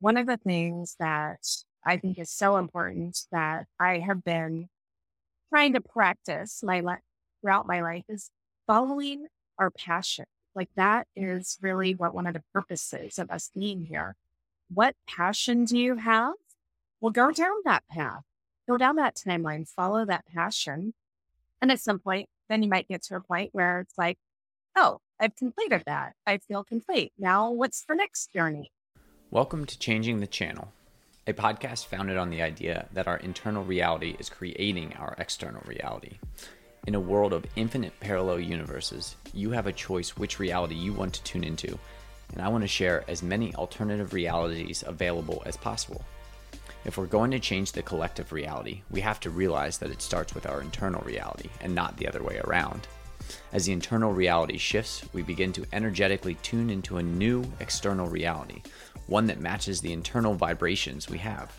one of the things that I think is so important that I have been trying to practice my life throughout my life is following our passion. Like that is really what one of the purposes of us being here. What passion do you have? Well, go down that path, go down that timeline, follow that passion. And at some point, then you might get to a point where it's like, oh, I've completed that. I feel complete. Now, what's the next journey? Welcome to Changing the Channel, a podcast founded on the idea that our internal reality is creating our external reality. In a world of infinite parallel universes, you have a choice which reality you want to tune into, and I want to share as many alternative realities available as possible. If we're going to change the collective reality, we have to realize that it starts with our internal reality and not the other way around. As the internal reality shifts, we begin to energetically tune into a new external reality, one that matches the internal vibrations we have.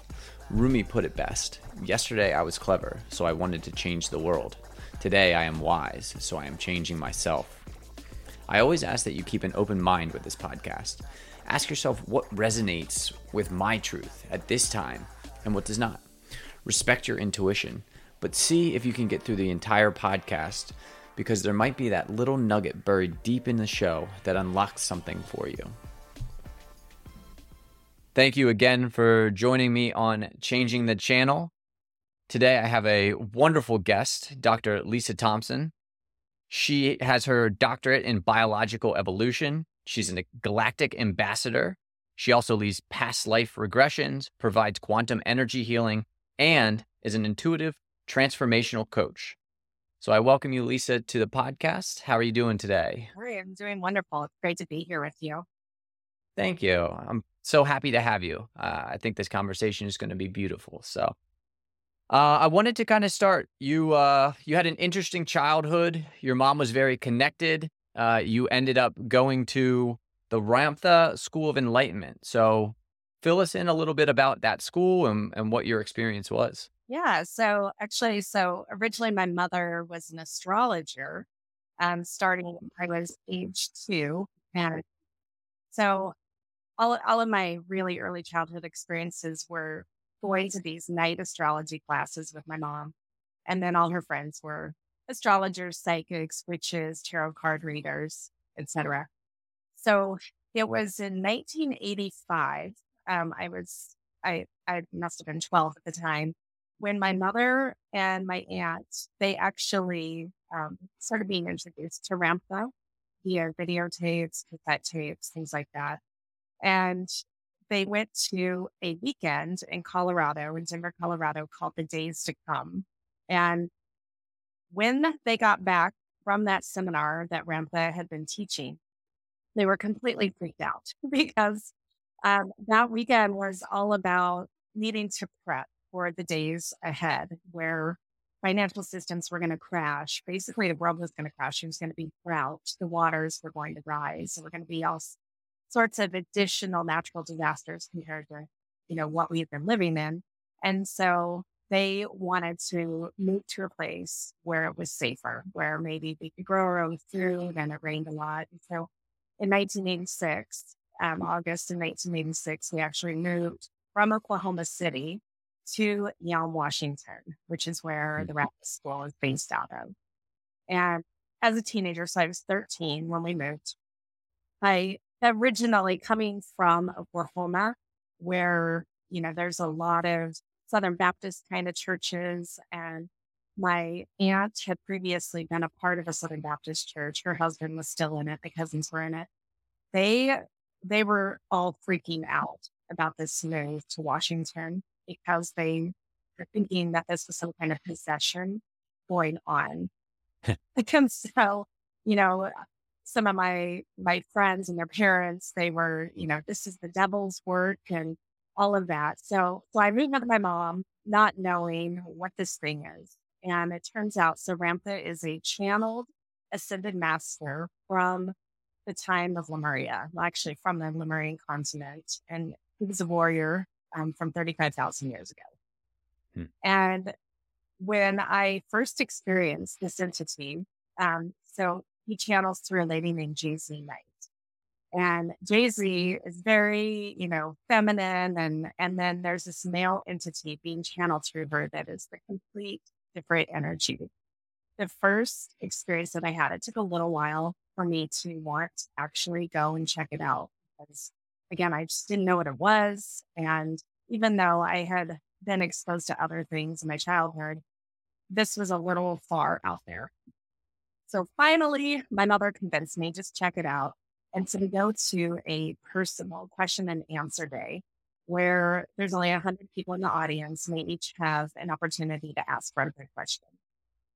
Rumi put it best Yesterday I was clever, so I wanted to change the world. Today I am wise, so I am changing myself. I always ask that you keep an open mind with this podcast. Ask yourself what resonates with my truth at this time and what does not. Respect your intuition, but see if you can get through the entire podcast because there might be that little nugget buried deep in the show that unlocks something for you. Thank you again for joining me on Changing the Channel. Today, I have a wonderful guest, Dr. Lisa Thompson. She has her doctorate in biological evolution. She's a galactic ambassador. She also leads past life regressions, provides quantum energy healing, and is an intuitive transformational coach. So I welcome you, Lisa, to the podcast. How are you doing today? I'm doing wonderful. It's great to be here with you. Thank you. I'm so happy to have you. Uh, I think this conversation is going to be beautiful. So, uh, I wanted to kind of start. You uh, you had an interesting childhood. Your mom was very connected. Uh, you ended up going to the Ramtha School of Enlightenment. So, fill us in a little bit about that school and, and what your experience was. Yeah. So, actually, so originally my mother was an astrologer. Um, starting I was age two, and so all, all of my really early childhood experiences were going to these night astrology classes with my mom. And then all her friends were astrologers, psychics, witches, tarot card readers, etc. So it was in 1985. Um, I was, I, I must have been 12 at the time when my mother and my aunt, they actually um, started being introduced to Ramtha via videotapes, cassette tapes, things like that. And they went to a weekend in Colorado, in Denver, Colorado, called the Days to Come. And when they got back from that seminar that Ramtha had been teaching, they were completely freaked out because um, that weekend was all about needing to prep for the days ahead where financial systems were going to crash. Basically, the world was going to crash. It was going to be drought. The waters were going to rise. There were going to be all sorts of additional natural disasters compared to, you know, what we've been living in. And so they wanted to move to a place where it was safer, where maybe we could grow our own food and it rained a lot. And so in 1986, um, August of 1986, we actually moved from Oklahoma City to Yelm, Washington, which is where the mm. Ramtha School is based out of. And as a teenager, so I was 13 when we moved, I originally coming from Oklahoma, where, you know, there's a lot of Southern Baptist kind of churches. And my aunt had previously been a part of a Southern Baptist church. Her husband was still in it. The cousins were in it. They, they were all freaking out about this move to Washington because they were thinking that this was some kind of possession going on. and so, you know, uh, some of my my friends and their parents, they were, you know, this is the devil's work and all of that. So so I moved with my mom, not knowing what this thing is. And it turns out so Ramtha is a channeled ascended master from the time of Lemuria, well, actually from the Lemurian continent. And he was a warrior um, from 35,000 years ago. Hmm. And when I first experienced this entity, um, so he channels through a lady named JZ Knight. And JZ is very, you know, feminine. And, and then there's this male entity being channeled through her that is the complete different energy. The first experience that I had, it took a little while for me to want to actually go and check it out because again, I just didn't know what it was. And even though I had been exposed to other things in my childhood, this was a little far out there. So finally, my mother convinced me just check it out. And so we go to a personal question and answer day where there's only 100 people in the audience and they each have an opportunity to ask a question.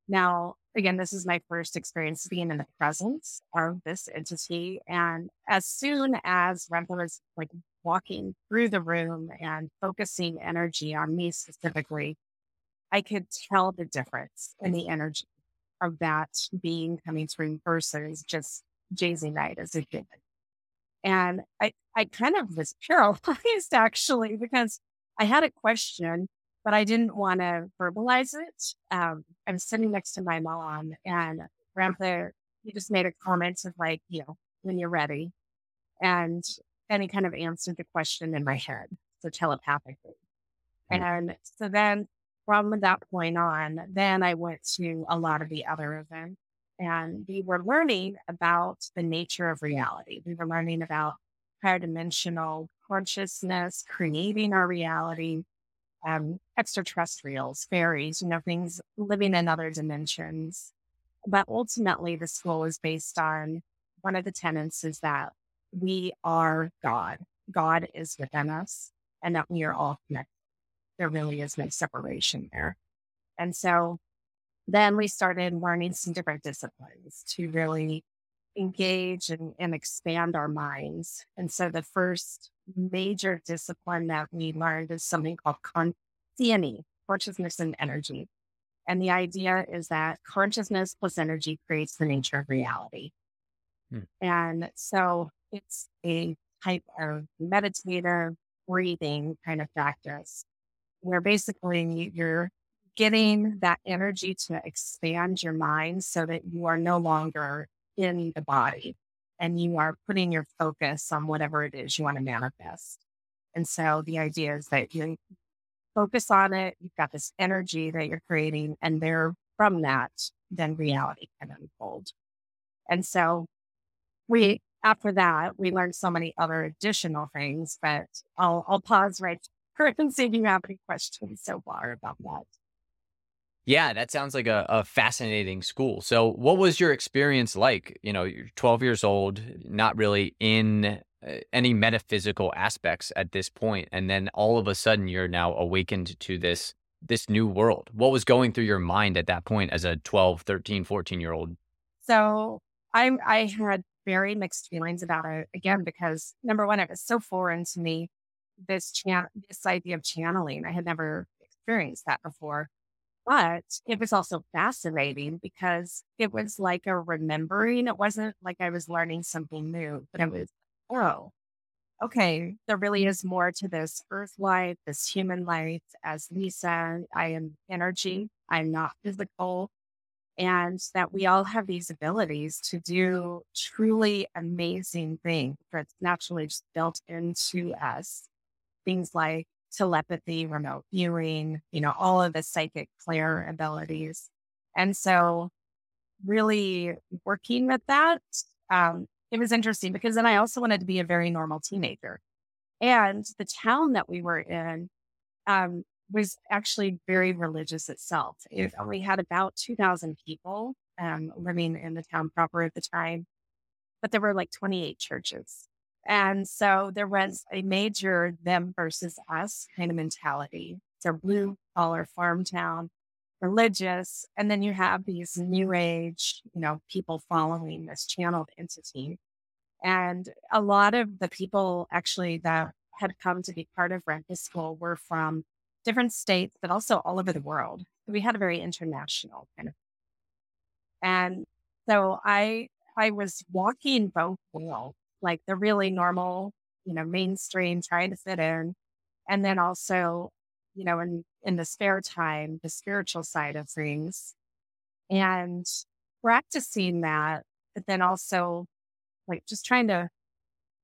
Now, again, this is my first experience being in the presence of this entity. And as soon as Ramtha was like walking through the room and focusing energy on me specifically, I could tell the difference in the energy of that being coming through versus just JZ Knight as a human. And I, I kind of was paralyzed actually because I had a question, but I didn't want to verbalize it. Um, I was sitting next to my mom and Ramtha, he just made a comment of like, you know, when you're ready. And then he kind of answered the question in my head, so telepathically. Mm-hmm. And so then from that point on, then I went to a lot of the other events and we were learning about the nature of reality. We were learning about higher dimensional consciousness, creating our reality, um, extraterrestrials, fairies, you know, things living in other dimensions. But ultimately, the school is based on one of the tenets is that we are God. God is within us and that we are all connected. There really is no separation there. And so then we started learning some different disciplines to really engage and, and expand our minds. And so the first major discipline that we learned is something called conscience, consciousness and energy. And the idea is that consciousness plus energy creates the nature of reality. Hmm. And so it's a type of meditative breathing kind of practice where basically you're getting that energy to expand your mind so that you are no longer in the body and you are putting your focus on whatever it is you want to manifest. And so the idea is that you focus on it, you've got this energy that you're creating, and there from that, then reality can unfold. And so we after that, we learned so many other additional things, but I'll I'll pause right here and see if you have any questions so far about that. Yeah, that sounds like a, a fascinating school. So, what was your experience like? You know, you're 12 years old, not really in uh, any metaphysical aspects at this point, and then all of a sudden you're now awakened to this this new world. What was going through your mind at that point as a 12, 13, 14 year old? So, I I had very mixed feelings about it again because number one, it was so foreign to me. This chan- this idea of channeling, I had never experienced that before. But it was also fascinating because it was like a remembering. It wasn't like I was learning something new, but it was, oh, okay, there really is more to this earth life, this human life. As Lisa, I am energy, I'm not physical. And that we all have these abilities to do truly amazing things that's naturally just built into us. Things like telepathy, remote viewing, you know, all of the psychic clair abilities. And so really working with that, um, it was interesting because then I also wanted to be a very normal teenager. And the town that we were in um, was actually very religious itself. It only had about 2,000 people um, living in the town proper at the time, but there were like 28 churches. And so there was a major them versus us kind of mentality. It's a blue collar farm town, religious. And then you have these new age, you know, people following this channeled entity. And a lot of the people actually that had come to be part of Ramtha School were from different states, but also all over the world. We had a very international kind of. And so I I was walking both worlds like the really normal, you know, mainstream, trying to fit in. And then also, you know, in, in the spare time, the spiritual side of things and practicing that, but then also like just trying to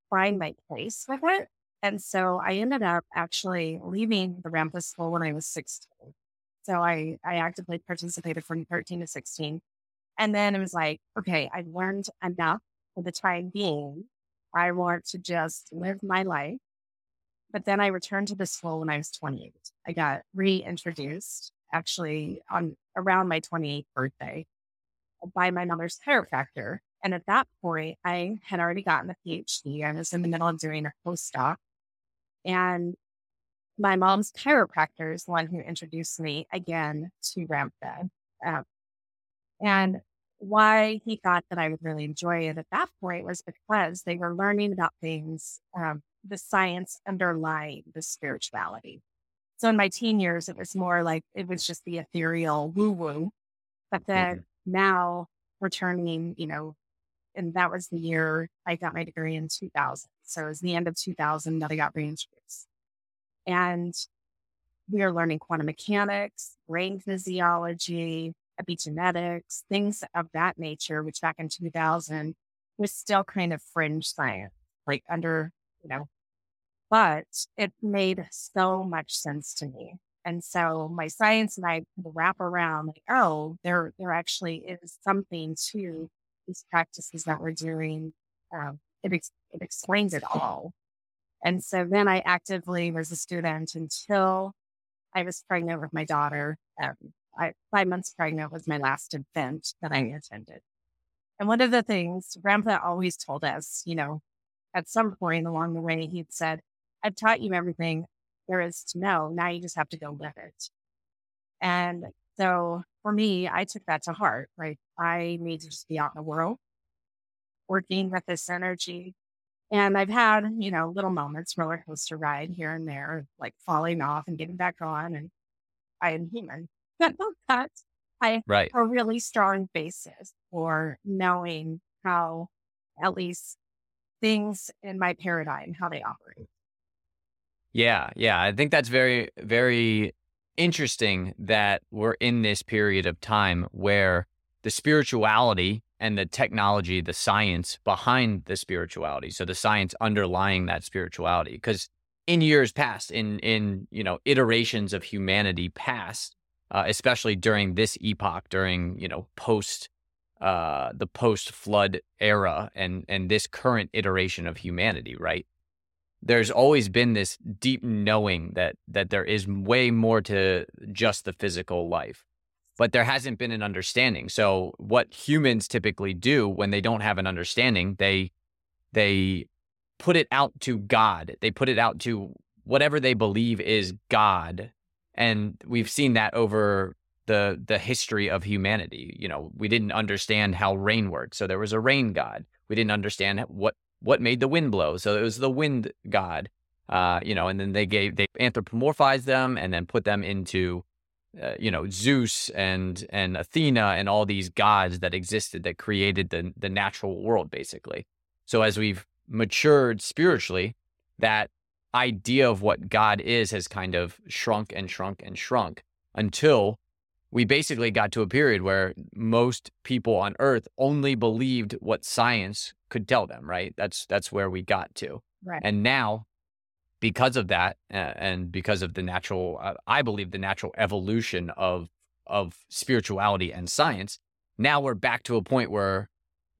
find my place with it. And so I ended up actually leaving the Ramtha school when I was 16. So I, I actively participated from 13 to 16. And then it was like, okay, I've learned enough for the time being. I want to just live my life. But then I returned to the school when I was 28. I got reintroduced actually on around my 28th birthday by my mother's chiropractor. And at that point, I had already gotten a PhD. I was in the middle of doing a postdoc. And my mom's chiropractor is the one who introduced me again to Ramtha. Um, and why he thought that I would really enjoy it at that point was because they were learning about things, um, the science underlying the spirituality. So in my teen years, it was more like it was just the ethereal woo woo. But then mm-hmm. now we're turning, you know, and that was the year I got my degree in 2000. So it was the end of 2000 that I got reintroduced. And we are learning quantum mechanics, brain physiology, epigenetics, things of that nature, which back in 2000 was still kind of fringe science, like under, you know, but it made so much sense to me. And so my science and I wrap around like, oh, there there actually is something to these practices that we're doing. Um, it, ex- it explains it all. And so then I actively was a student until I was pregnant with my daughter. Um, I, five months pregnant was my last event that I attended. And one of the things Ramtha always told us, you know, at some point along the way, he'd said, I've taught you everything there is to know. Now you just have to go live it. And so for me, I took that to heart, right? I need to just be out in the world working with this energy. And I've had, you know, little moments, roller coaster ride here and there, like falling off and getting back on. And I am human. That I right. have a really strong basis for knowing how at least things in my paradigm, how they operate. Yeah, yeah. I think that's very, very interesting that we're in this period of time where the spirituality and the technology, the science behind the spirituality, so the science underlying that spirituality, because in years past, in in you know iterations of humanity past, uh, especially during this epoch, during you know post uh, the post flood era, and and this current iteration of humanity, right? there's always been this deep knowing that that there is way more to just the physical life but there hasn't been an understanding so what humans typically do when they don't have an understanding they they put it out to god they put it out to whatever they believe is god and we've seen that over the the history of humanity you know we didn't understand how rain worked so there was a rain god we didn't understand what what made the wind blow. So it was the wind god, uh, you know, and then they gave they anthropomorphized them and then put them into, uh, you know, Zeus and and Athena and all these gods that existed that created the the natural world basically. So as we've matured spiritually, that idea of what God is has kind of shrunk and shrunk and shrunk until we basically got to a period where most people on earth only believed what science could tell them right? That's that's where we got to. Right. And now because of that uh, and because of the natural uh, i believe the natural evolution of of spirituality and science now we're back to a point where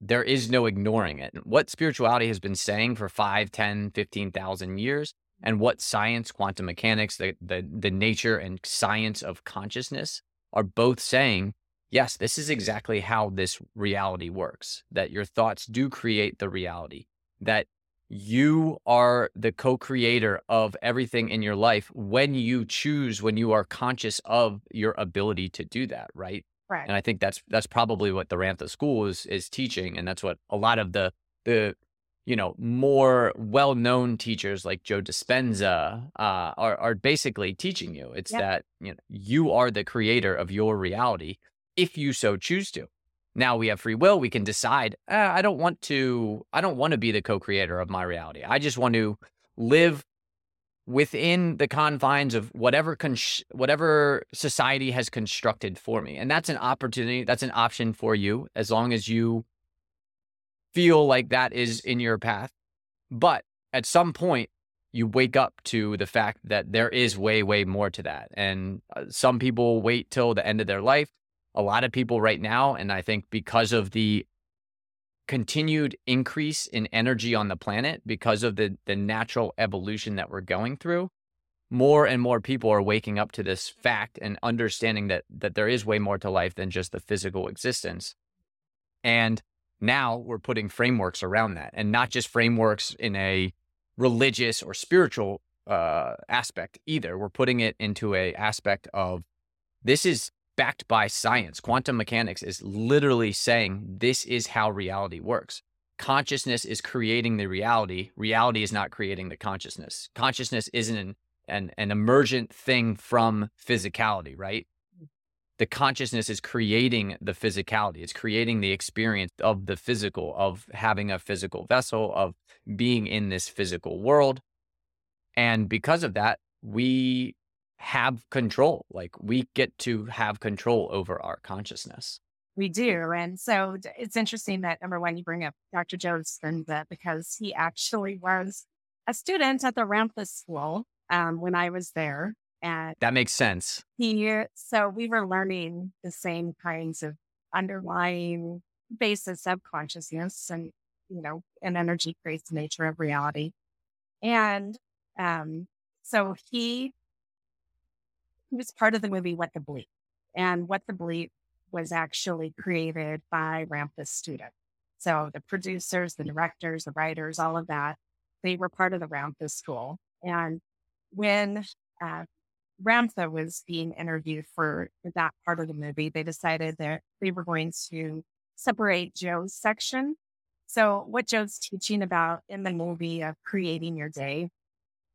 there is no ignoring it what spirituality has been saying for 5 10 15,000 years and what science quantum mechanics the, the the nature and science of consciousness are both saying, yes, this is exactly how this reality works, that your thoughts do create the reality, that you are the co creator of everything in your life when you choose, when you are conscious of your ability to do that, right? Right. And I think that's that's probably what the Ramtha School is is teaching, and that's what a lot of the the you know, more well-known teachers like Joe Dispenza uh, are are basically teaching you. It's yep. that you know you are the creator of your reality if you so choose to. Now we have free will. We can decide. Eh, I don't want to. I don't want to be the co-creator of my reality. I just want to live within the confines of whatever con- whatever society has constructed for me, and that's an opportunity. That's an option for you as long as you feel like that is in your path. But at some point, you wake up to the fact that there is way, way more to that. And uh, some people wait till the end of their life. A lot of people right now, and I think because of the continued increase in energy on the planet, because of the the natural evolution that we're going through, more and more people are waking up to this fact and understanding that that there is way more to life than just the physical existence. And now we're putting frameworks around that and not just frameworks in a religious or spiritual uh, aspect either. We're putting it into a aspect of this is backed by science. Quantum mechanics is literally saying this is how reality works. Consciousness is creating the reality. Reality is not creating the consciousness. Consciousness isn't an, an, an emergent thing from physicality, right? The consciousness is creating the physicality. It's creating the experience of the physical, of having a physical vessel, of being in this physical world. And because of that, we have control. Like we get to have control over our consciousness. We do. And so it's interesting that number one, you bring up Dr. Dispenza because he actually was a student at the Ramtha School um, when I was there. And that makes sense. He, so we were learning the same kinds of underlying basis of consciousness and you know, and energy creates the nature of reality. And um, so he, was part of the movie What the Bleep. And What the Bleep was actually created by Ramtha student. So the producers, the directors, the writers, all of that, they were part of the Ramtha school. And when uh, Ramtha was being interviewed for that part of the movie, they decided that they were going to separate Joe's section so, what Joe's teaching about in the movie of creating your day,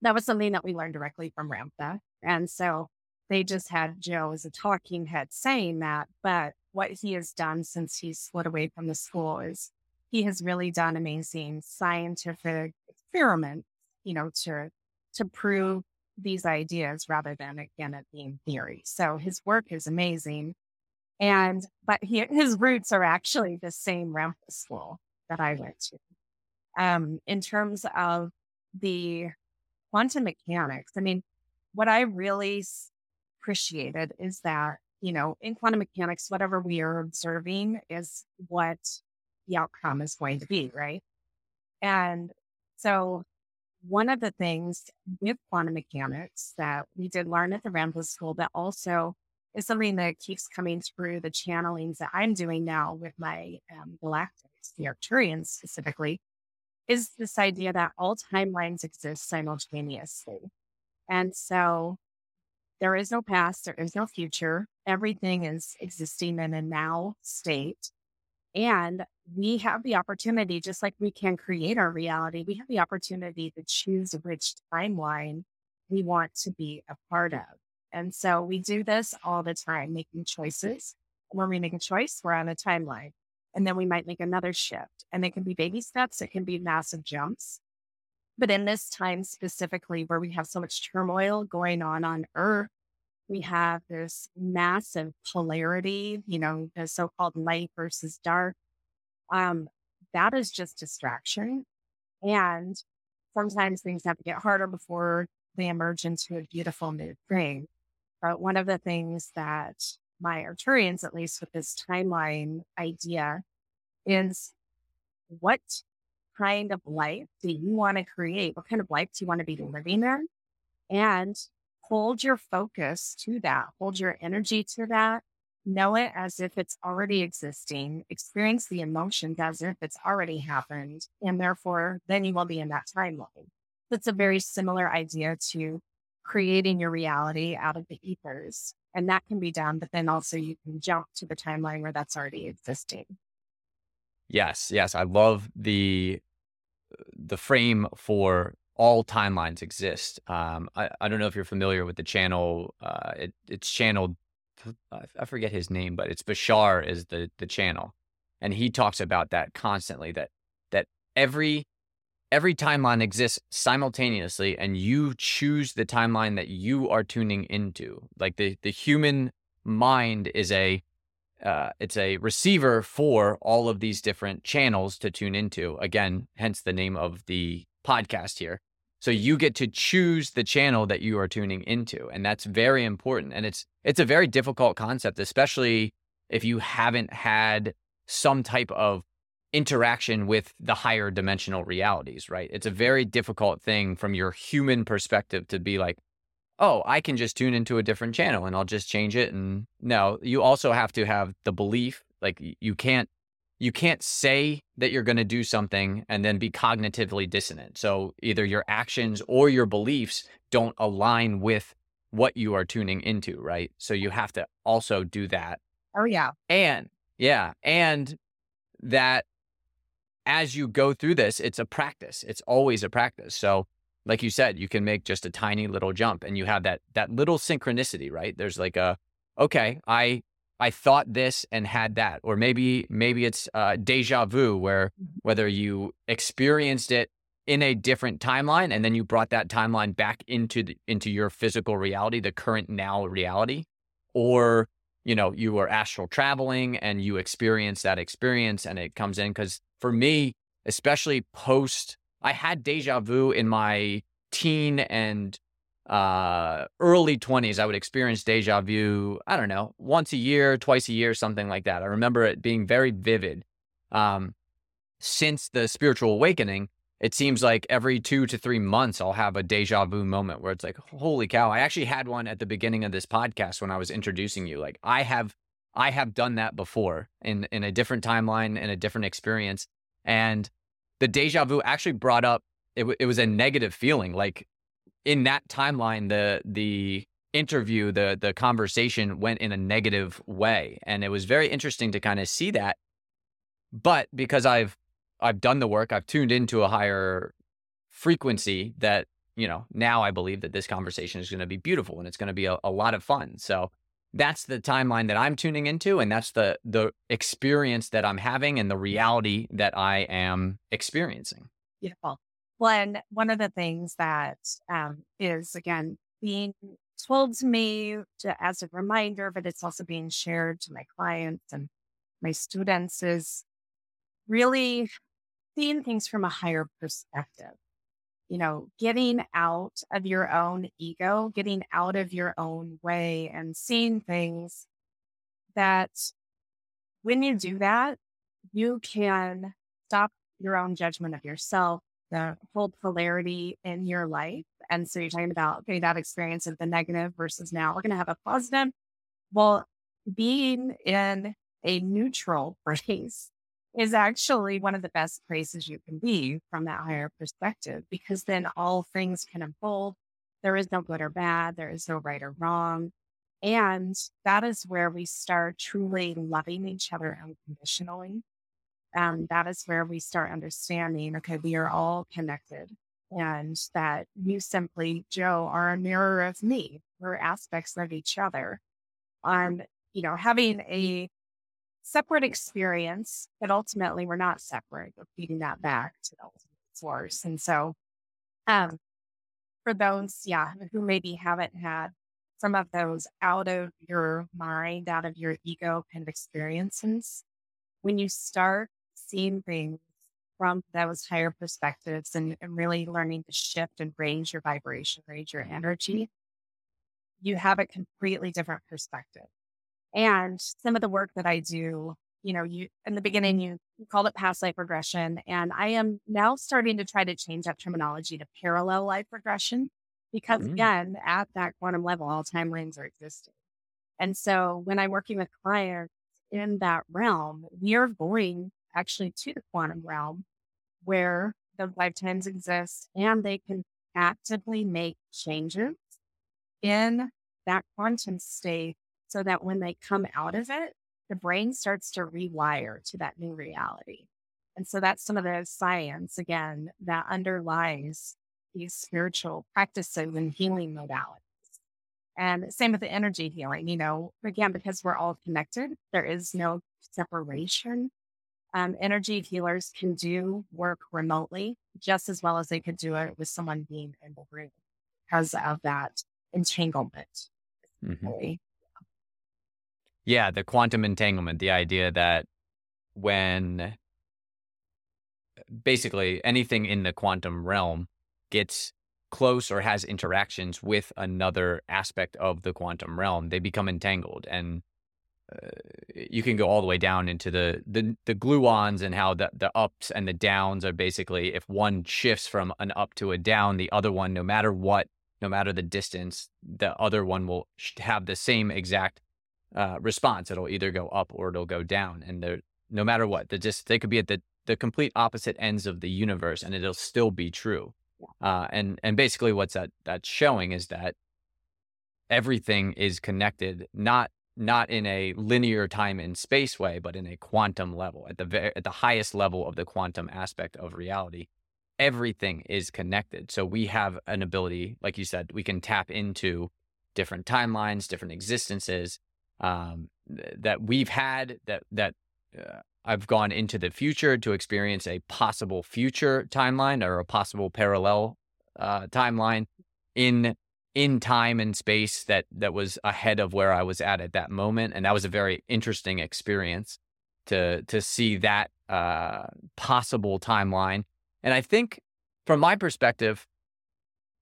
that was something that we learned directly from Ramtha. And so they just had Joe as a talking head saying that. But what he has done since he's slid away from the school is he has really done amazing scientific experiments, you know, to to prove these ideas rather than again it being theory. So his work is amazing. And but he, his roots are actually the same Ramtha school that I went to. Um, in terms of the quantum mechanics, I mean, what I really appreciated is that, you know, in quantum mechanics, whatever we are observing is what the outcome is going to be, right? And so one of the things with quantum mechanics that we did learn at the Ramtha School, but also is something that keeps coming through the channelings that I'm doing now with my um, galactic the Arcturians specifically, is this idea that all timelines exist simultaneously. And so there is no past, there is no future. Everything is existing in a now state. And we have the opportunity, just like we can create our reality, we have the opportunity to choose which timeline we want to be a part of. And so we do this all the time, making choices. When we make a choice, we're on a timeline and then we might make another shift. And it can be baby steps, it can be massive jumps. But in this time specifically, where we have so much turmoil going on on Earth, we have this massive polarity, you know, the so called light versus dark. Um, that is just distraction. And sometimes things have to get harder before they emerge into a beautiful new thing. But one of the things that my Arcturians, at least with this timeline idea, is what kind of life do you want to create? What kind of life do you want to be living in? And hold your focus to that, hold your energy to that, know it as if it's already existing, experience the emotions as if it's already happened. And therefore, then you will be in that timeline. That's a very similar idea to creating your reality out of the ethers. And that can be done, but then also you can jump to the timeline where that's already existing. Yes, yes, I love the the frame for all timelines exist. Um, I, I don't know if you're familiar with the channel. Uh, it, it's channeled. I forget his name, but it's Bashar is the the channel, and he talks about that constantly. That that every every timeline exists simultaneously and you choose the timeline that you are tuning into like the the human mind is a uh, it's a receiver for all of these different channels to tune into again hence the name of the podcast here. So you get to choose the channel that you are tuning into. And that's very important. And it's it's a very difficult concept, especially if you haven't had some type of interaction with the higher dimensional realities, right? It's a very difficult thing from your human perspective to be like, oh, I can just tune into a different channel and I'll just change it. And no, you also have to have the belief, like you can't you can't say that you're going to do something and then be cognitively dissonant. So either your actions or your beliefs don't align with what you are tuning into, right? So you have to also do that. Oh yeah. And yeah, and that as you go through this, it's a practice. It's always a practice. So, like you said, you can make just a tiny little jump and you have that that little synchronicity, right? There's like a okay, I I thought this and had that, or maybe maybe it's uh, deja vu, where mm-hmm. whether you experienced it in a different timeline and then you brought that timeline back into the, into your physical reality, the current now reality, or you know you were astral traveling and you experience that experience and it comes in because for me, especially post, I had deja vu in my teen and uh, early 20s. I would experience deja vu, I don't know, once a year, twice a year, something like that. I remember it being very vivid. Um, since the spiritual awakening, it seems like every two to three months I'll have a deja vu moment where it's like, holy cow. I actually had one at the beginning of this podcast when I was introducing you. Like I have I have done that before in in a different timeline in a different experience. And the deja vu actually brought up it, w- it was a negative feeling. Like in that timeline, the the interview, the the conversation went in a negative way, and it was very interesting to kind of see that. But because I've I've done the work, I've tuned into a higher frequency that you know now I believe that this conversation is going to be beautiful and it's going to be a, a lot of fun. So that's the timeline that I'm tuning into and that's the the experience that I'm having and the reality that I am experiencing. Beautiful. Well, and one of the things that um, is again being told to me to, as a reminder, but it's also being shared to my clients and my students is really seeing things from a higher perspective you know, getting out of your own ego, getting out of your own way and seeing things that when you do that, you can stop your own judgment of yourself, the whole polarity in your life. And so you're talking about, okay, that experience of the negative versus now we're going to have a positive. Well, being in a neutral place is actually one of the best places you can be from that higher perspective because then all things can unfold. There is no good or bad, there is no right or wrong. And that is where we start truly loving each other unconditionally. And that is where we start understanding okay, we are all connected and that you simply, Joe, are a mirror of me. We're aspects of each other. And, you know, having a separate experience, but ultimately we're not separate. We're feeding that back to the source. And so, um, for those, yeah, who maybe haven't had some of those out of your mind, out of your ego kind of experiences, when you start seeing things from those higher perspectives and, and really learning to shift and raise your vibration, raise your energy, you have a completely different perspective. And some of the work that I do, you know, you in the beginning you, you called it past life regression, and I am now starting to try to change that terminology to parallel life regression because mm. again, at that quantum level, all timelines are existing. And so when I'm working with clients in that realm, we are going actually to the quantum realm where the lifetimes exist and they can actively make changes in that quantum state so that when they come out of it, the brain starts to rewire to that new reality. And so that's some of the science, again, that underlies these spiritual practices and healing modalities. And same with the energy healing, you know, again, because we're all connected, there is no separation. Um, energy healers can do work remotely just as well as they could do it with someone being in the room because of that entanglement. Mm-hmm. Yeah, the quantum entanglement, the idea that when basically anything in the quantum realm gets close or has interactions with another aspect of the quantum realm, they become entangled. And uh, you can go all the way down into the the, the gluons and how the, the ups and the downs are basically if one shifts from an up to a down, the other one, no matter what, no matter the distance, the other one will have the same exact uh, response. It'll either go up or it'll go down. And no matter what, they just they could be at the the complete opposite ends of the universe, and it'll still be true. Uh, and and basically, what's that that's showing is that everything is connected, not not in a linear time and space way, but in a quantum level, at the ve- at the highest level of the quantum aspect of reality. Everything is connected. So we have an ability, like you said, we can tap into different timelines, different existences um, that we've had that that uh, I've gone into the future to experience a possible future timeline or a possible parallel uh, timeline in in time and space that that was ahead of where I was at at that moment, and that was a very interesting experience to to see that uh, possible timeline. And I think, from my perspective,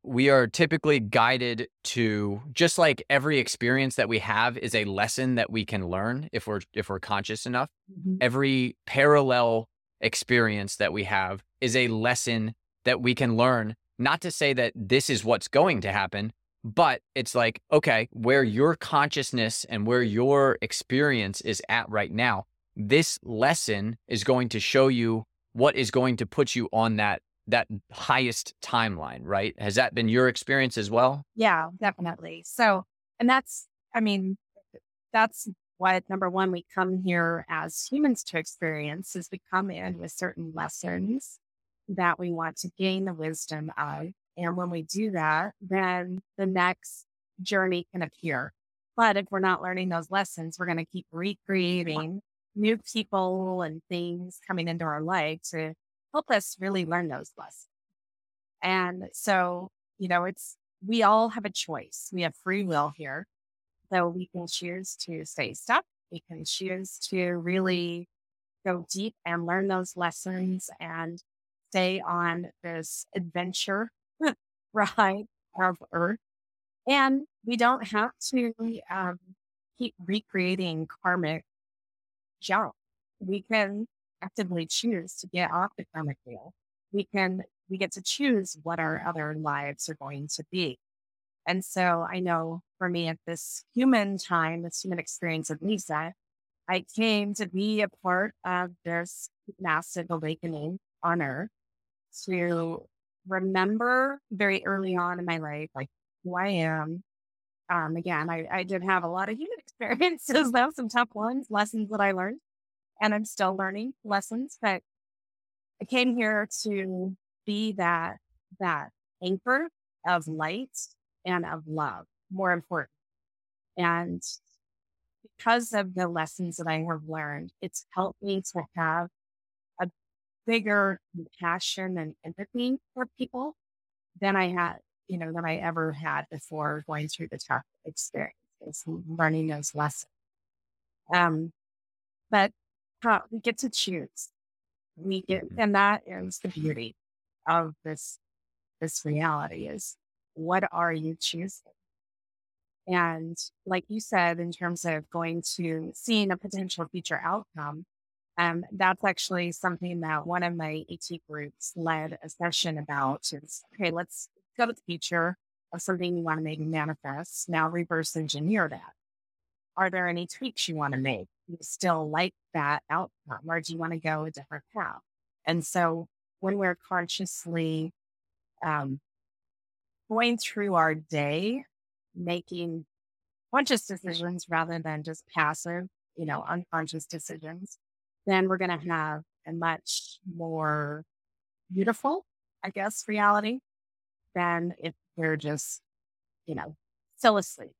we are typically guided to just like every experience that we have is a lesson that we can learn if we're if we're conscious enough mm-hmm. every parallel experience that we have is a lesson that we can learn not to say that this is what's going to happen but it's like okay where your consciousness and where your experience is at right now this lesson is going to show you what is going to put you on that that highest timeline, right? Has that been your experience as well? Yeah, definitely. So, and that's, I mean, that's what number one, we come here as humans to experience is we come in with certain lessons that we want to gain the wisdom of. And when we do that, then the next journey can appear. But if we're not learning those lessons, we're going to keep recreating new people and things coming into our life to help us really learn those lessons. And so, you know, it's, we all have a choice. We have free will here. So we can choose to stay stuck. We can choose to really go deep and learn those lessons and stay on this adventure ride of Earth. And we don't have to um, keep recreating karmic junk. We can actively choose to get off the karmic wheel, we can we get to choose what our other lives are going to be. And so I know for me at this human time, this human experience of Lisa, I came to be a part of this massive awakening on earth to remember very early on in my life, like who I am. Um, again, I, I did have a lot of human experiences, though, some tough ones, lessons that I learned and I'm still learning lessons, but I came here to be that, that anchor of light and of love, more important. And because of the lessons that I have learned, it's helped me to have a bigger passion and empathy for people than I had, you know, than I ever had before going through the tough experiences learning those lessons. Um, but we get to choose. We get, mm-hmm. and that is the beauty of this this reality is what are you choosing? And like you said, in terms of going to seeing a potential future outcome, um, that's actually something that one of my AT groups led a session about is okay, let's go to the future of something you want to make manifest. Now reverse engineer that. Are there any tweaks you want to make? You still like that outcome or do you want to go a different path? And so when we're consciously um, going through our day, making conscious decisions rather than just passive, you know, unconscious decisions, then we're going to have a much more beautiful, I guess, reality than if we're just, you know, still asleep.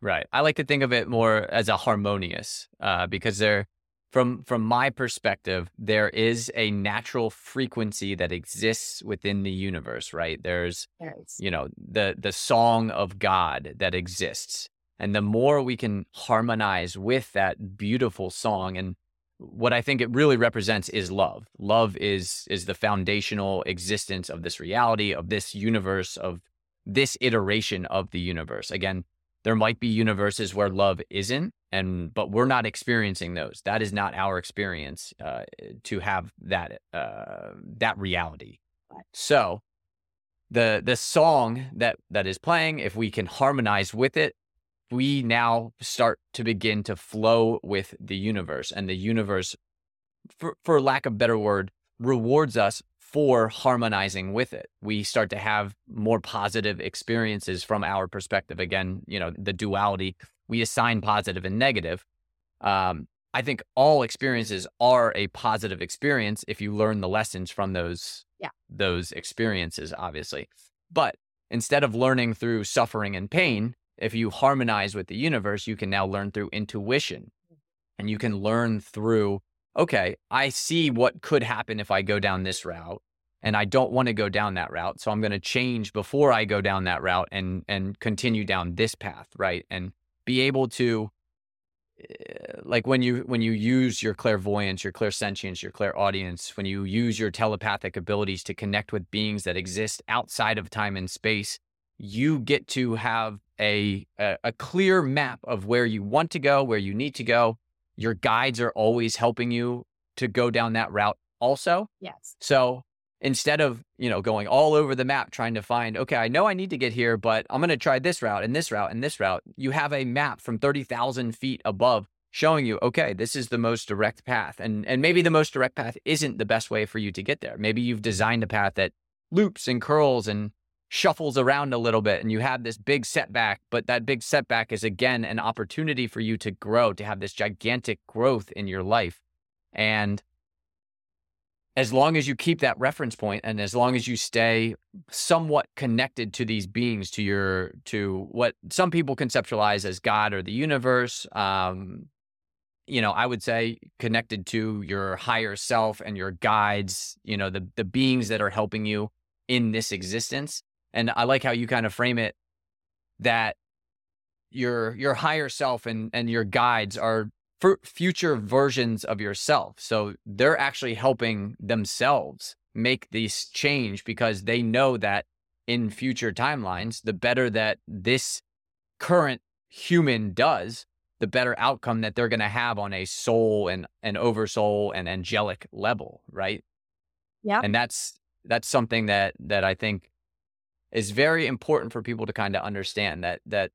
Right. I like to think of it more as a harmonious, uh, because there, from from my perspective, there is a natural frequency that exists within the universe. Right. There's, yes. you know, the the song of God that exists, and the more we can harmonize with that beautiful song, and what I think it really represents is love. Love is is the foundational existence of this reality, of this universe, of this iteration of the universe. Again, there might be universes where love isn't, and but we're not experiencing those. That is not our experience uh, to have that uh, that reality. So, the the song that that is playing, if we can harmonize with it, we now start to begin to flow with the universe, and the universe, for for lack of better word, rewards us for harmonizing with it. We start to have more positive experiences from our perspective. Again, you know, the duality, we assign positive and negative. Um, I think all experiences are a positive experience if you learn the lessons from those yeah. those experiences, obviously. But instead of learning through suffering and pain, if you harmonize with the universe, you can now learn through intuition and you can learn through okay, I see what could happen if I go down this route and I don't want to go down that route. So I'm going to change before I go down that route and and continue down this path, right? And be able to eh, like when you when you use your clairvoyance, your clairsentience, your clairaudience, when you use your telepathic abilities to connect with beings that exist outside of time and space, you get to have a, a, a clear map of where you want to go, where you need to go, your guides are always helping you to go down that route also. Yes. So instead of, you know, going all over the map trying to find, okay, I know I need to get here, but I'm going to try this route and this route and this route, you have a map from 30,000 feet above showing you, okay, this is the most direct path. And, and maybe the most direct path isn't the best way for you to get there. Maybe you've designed a path that loops and curls and shuffles around a little bit and you have this big setback, but that big setback is again an opportunity for you to grow, to have this gigantic growth in your life. And as long as you keep that reference point and as long as you stay somewhat connected to these beings, to your, to what some people conceptualize as God or the universe, um, you know, I would say connected to your higher self and your guides, you know, the the beings that are helping you in this existence and I like how you kind of frame it that your your higher self and and your guides are future versions of yourself. So they're actually helping themselves make this change because they know that in future timelines, the better that this current human does, the better outcome that they're going to have on a soul and an oversoul and angelic level, right? Yeah. And that's that's something that that I think is very important for people to kind of understand that that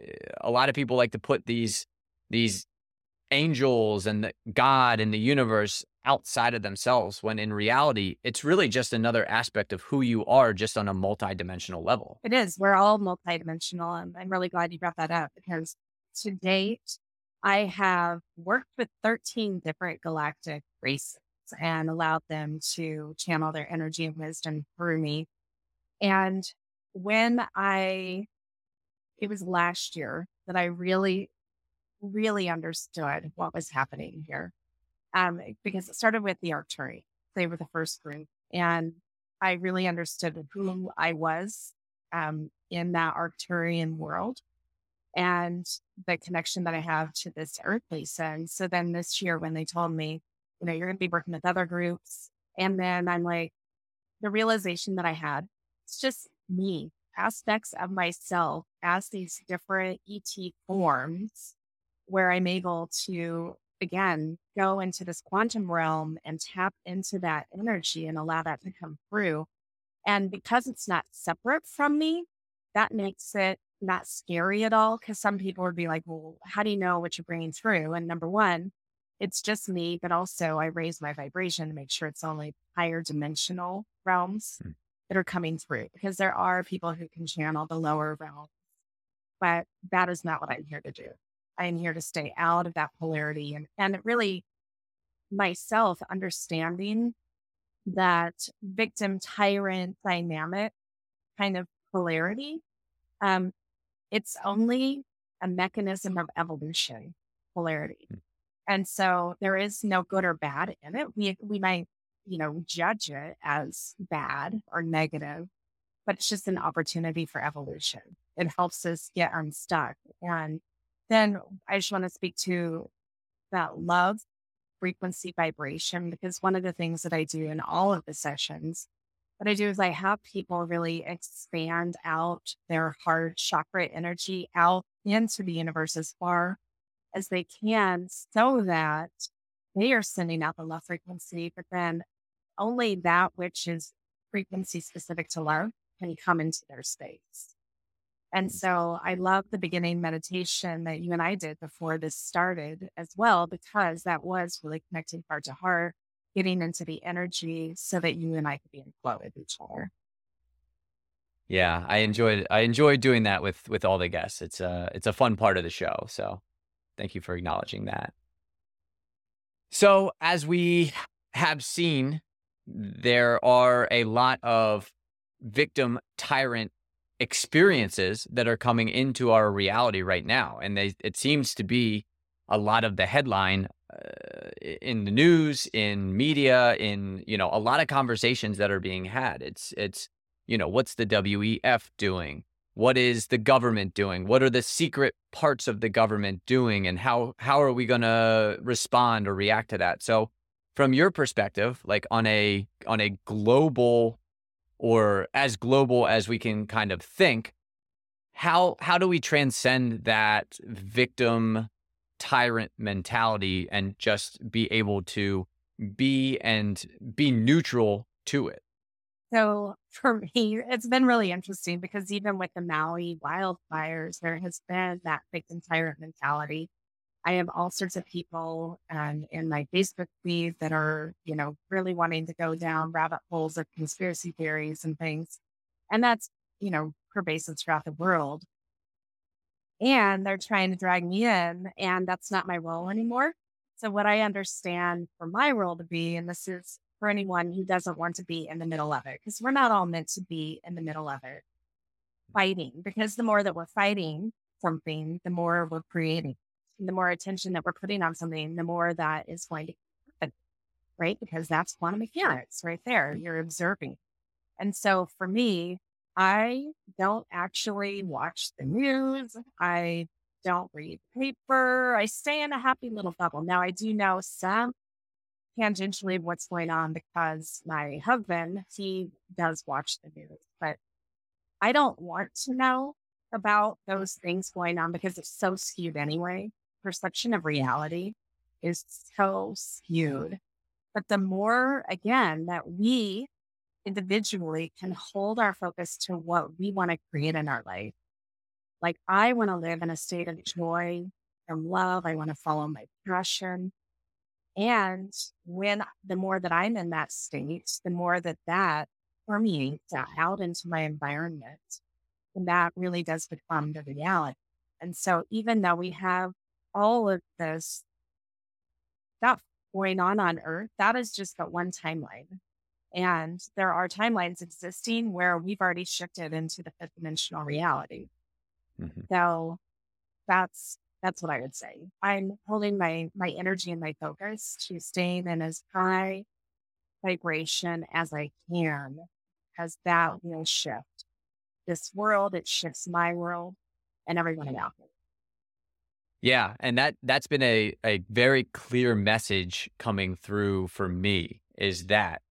eh, a lot of people like to put these these angels and the God and the universe outside of themselves when in reality it's really just another aspect of who you are just on a multidimensional level. It is. We're all multidimensional and I'm really glad you brought that up because to date I have worked with 13 different galactic races and allowed them to channel their energy and wisdom through me and when I, it was last year that I really, really understood what was happening here. Um, because it started with the Arcturian. They were the first group. And I really understood who I was um, in that Arcturian world and the connection that I have to this earthly sun. So then this year, when they told me, you know, you're going to be working with other groups, and then I'm like, the realization that I had it's just me, aspects of myself as these different ET forms where I'm able to, again, go into this quantum realm and tap into that energy and allow that to come through. And because it's not separate from me, that makes it not scary at all. Cause some people would be like, well, how do you know what you're bringing through? And number one, it's just me, but also I raise my vibration to make sure it's only higher dimensional realms. Hmm that are coming through because there are people who can channel the lower realms, but that is not what I'm here to do. I'm here to stay out of that polarity and, and really myself understanding that victim tyrant dynamic kind of polarity. Um, it's only a mechanism of evolution, polarity. Hmm. And so there is no good or bad in it. We, we might you know, judge it as bad or negative, but it's just an opportunity for evolution. It helps us get unstuck. And then I just want to speak to that love frequency vibration because one of the things that I do in all of the sessions, what I do is I have people really expand out their heart chakra energy out into the universe as far as they can so that they are sending out the love frequency, but then only that which is frequency specific to love can come into their space. And mm. so I love the beginning meditation that you and I did before this started as well, because that was really connecting heart to heart, getting into the energy so that you and I could be in flow with each other. Yeah, I enjoyed I enjoyed doing that with with all the guests. It's a it's a fun part of the show. So thank you for acknowledging that. So as we have seen, there are a lot of victim tyrant experiences that are coming into our reality right now. And they, it seems to be a lot of the headline uh, in the news, in media, in, you know, a lot of conversations that are being had. It's, it's, you know, what's the WEF doing? What is the government doing? What are the secret parts of the government doing? And how, how are we going to respond or react to that? So from your perspective, like on a, on a global or as global as we can kind of think how how do we transcend that victim tyrant mentality and just be able to be and be neutral to it? So for me it's been really interesting because even with the maui wildfires there has been that victim tyrant mentality I have all sorts of people um, in my Facebook feed that are, you know, really wanting to go down rabbit holes of conspiracy theories and things. And that's, you know, pervasive throughout the world. And they're trying to drag me in, and that's not my role anymore. So, what I understand for my role to be, and this is for anyone who doesn't want to be in the middle of it, because we're not all meant to be in the middle of it, fighting, because the more that we're fighting something, the more we're creating the more attention that we're putting on something, the more that is going to happen, right? Because that's quantum mechanics right there. Mm-hmm. You're observing. And so for me, I don't actually watch the news. I don't read paper. I stay in a happy little bubble. Now, I do know some tangentially what's going on because my husband, he does watch the news, but I don't want to know about those things going on because it's so skewed anyway perception of reality is so skewed. But the more, again, that we individually can hold our focus to what we want to create in our life. Like, I want to live in a state of joy and love. I want to follow my passion. And when the more that I'm in that state, the more that that permeates out into my environment, and that really does become the reality. And so, even though we have all of this stuff going on on Earth, that is just but one timeline. And there are timelines existing where we've already shifted into the fifth dimensional reality. Mm-hmm. So that's that's what I would say. I'm holding my my energy and my focus to staying in as high vibration as I can, because that will shift this world. It shifts my world and everyone around me. Yeah, and that that's been a a very clear message coming through for me is that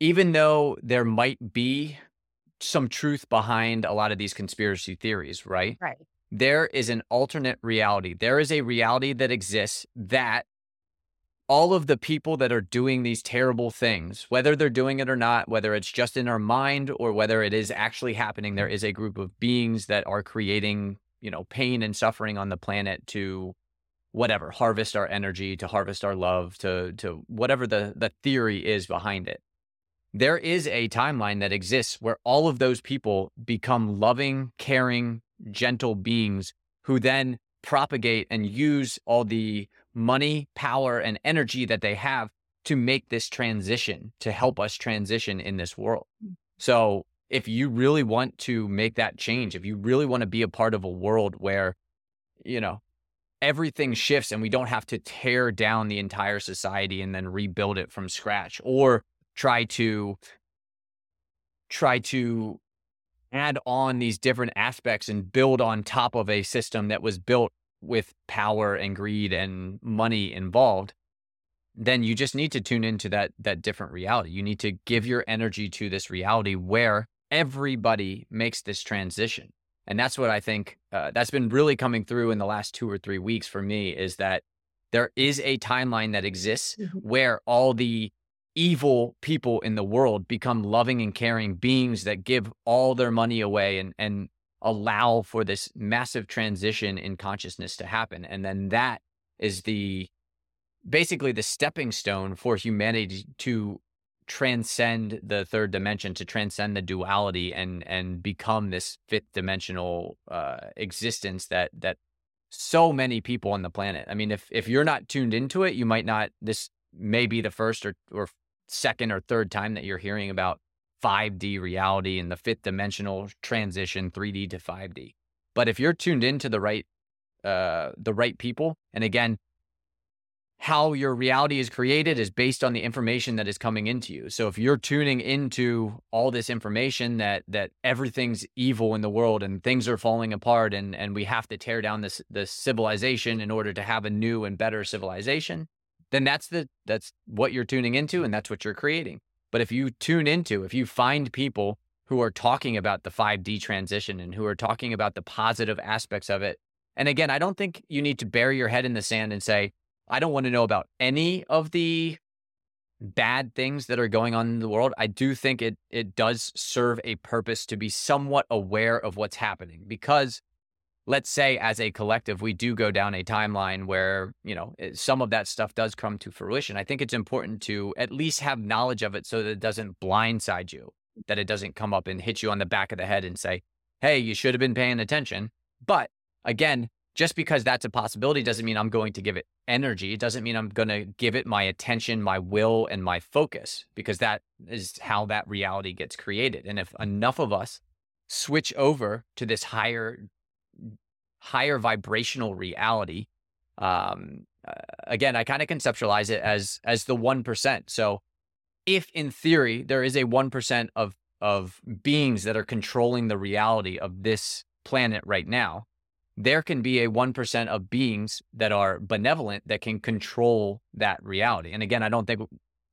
even though there might be some truth behind a lot of these conspiracy theories, right? Right. There is an alternate reality. There is a reality that exists that all of the people that are doing these terrible things, whether they're doing it or not, whether it's just in our mind or whether it is actually happening, there mm-hmm. is a group of beings that are creating you know pain and suffering on the planet to whatever harvest our energy to harvest our love to to whatever the the theory is behind it there is a timeline that exists where all of those people become loving caring gentle beings who then propagate and use all the money power and energy that they have to make this transition to help us transition in this world mm. so if you really want to make that change, if you really want to be a part of a world where, you know, everything shifts and we don't have to tear down the entire society and then rebuild it from scratch or try to try to add on these different aspects and build on top of a system that was built with power and greed and money involved, then you just need to tune into that that different reality. You need to give your energy to this reality where everybody makes this transition. And that's what I think uh, that's been really coming through in the last two or three weeks for me is that there is a timeline that exists mm-hmm. where all the evil people in the world become loving and caring beings that give all their money away and and allow for this massive transition in consciousness to happen and then that is the basically the stepping stone for humanity to transcend the third dimension to transcend the duality and and become this fifth dimensional uh existence that that so many people on the planet. I mean, if if you're not tuned into it, you might not. This may be the first or or second or third time that you're hearing about 5D reality and the fifth dimensional transition, 3D to 5D. But if you're tuned into the right uh, the right people, and again, how your reality is created is based on the information that is coming into you. So if you're tuning into all this information that that everything's evil in the world and things are falling apart and and we have to tear down this this civilization in order to have a new and better civilization, then that's the that's what you're tuning into and that's what you're creating. But if you tune into, if you find people who are talking about the 5D transition and who are talking about the positive aspects of it, and again, I don't think you need to bury your head in the sand and say, I don't want to know about any of the bad things that are going on in the world. I do think it it does serve a purpose to be somewhat aware of what's happening because let's say as a collective we do go down a timeline where, you know, eh, some of that stuff does come to fruition. I think it's important to at least have knowledge of it so that it doesn't blindside you, that it doesn't come up and hit you on the back of the head and say, "Hey, you should have been paying attention." But again, just because that's a possibility doesn't mean I'm going to give it energy. It doesn't mean I'm going to give it my attention, my will, and my focus, because that is how that reality gets created. And if enough of us switch over to this higher, higher vibrational reality, um, uh, again, I kind of conceptualize it as as the one percent. So, if in theory there is a one percent of of beings that are controlling the reality of this planet right now, there can be a 1% of beings that are benevolent that can control that reality. And again, I don't think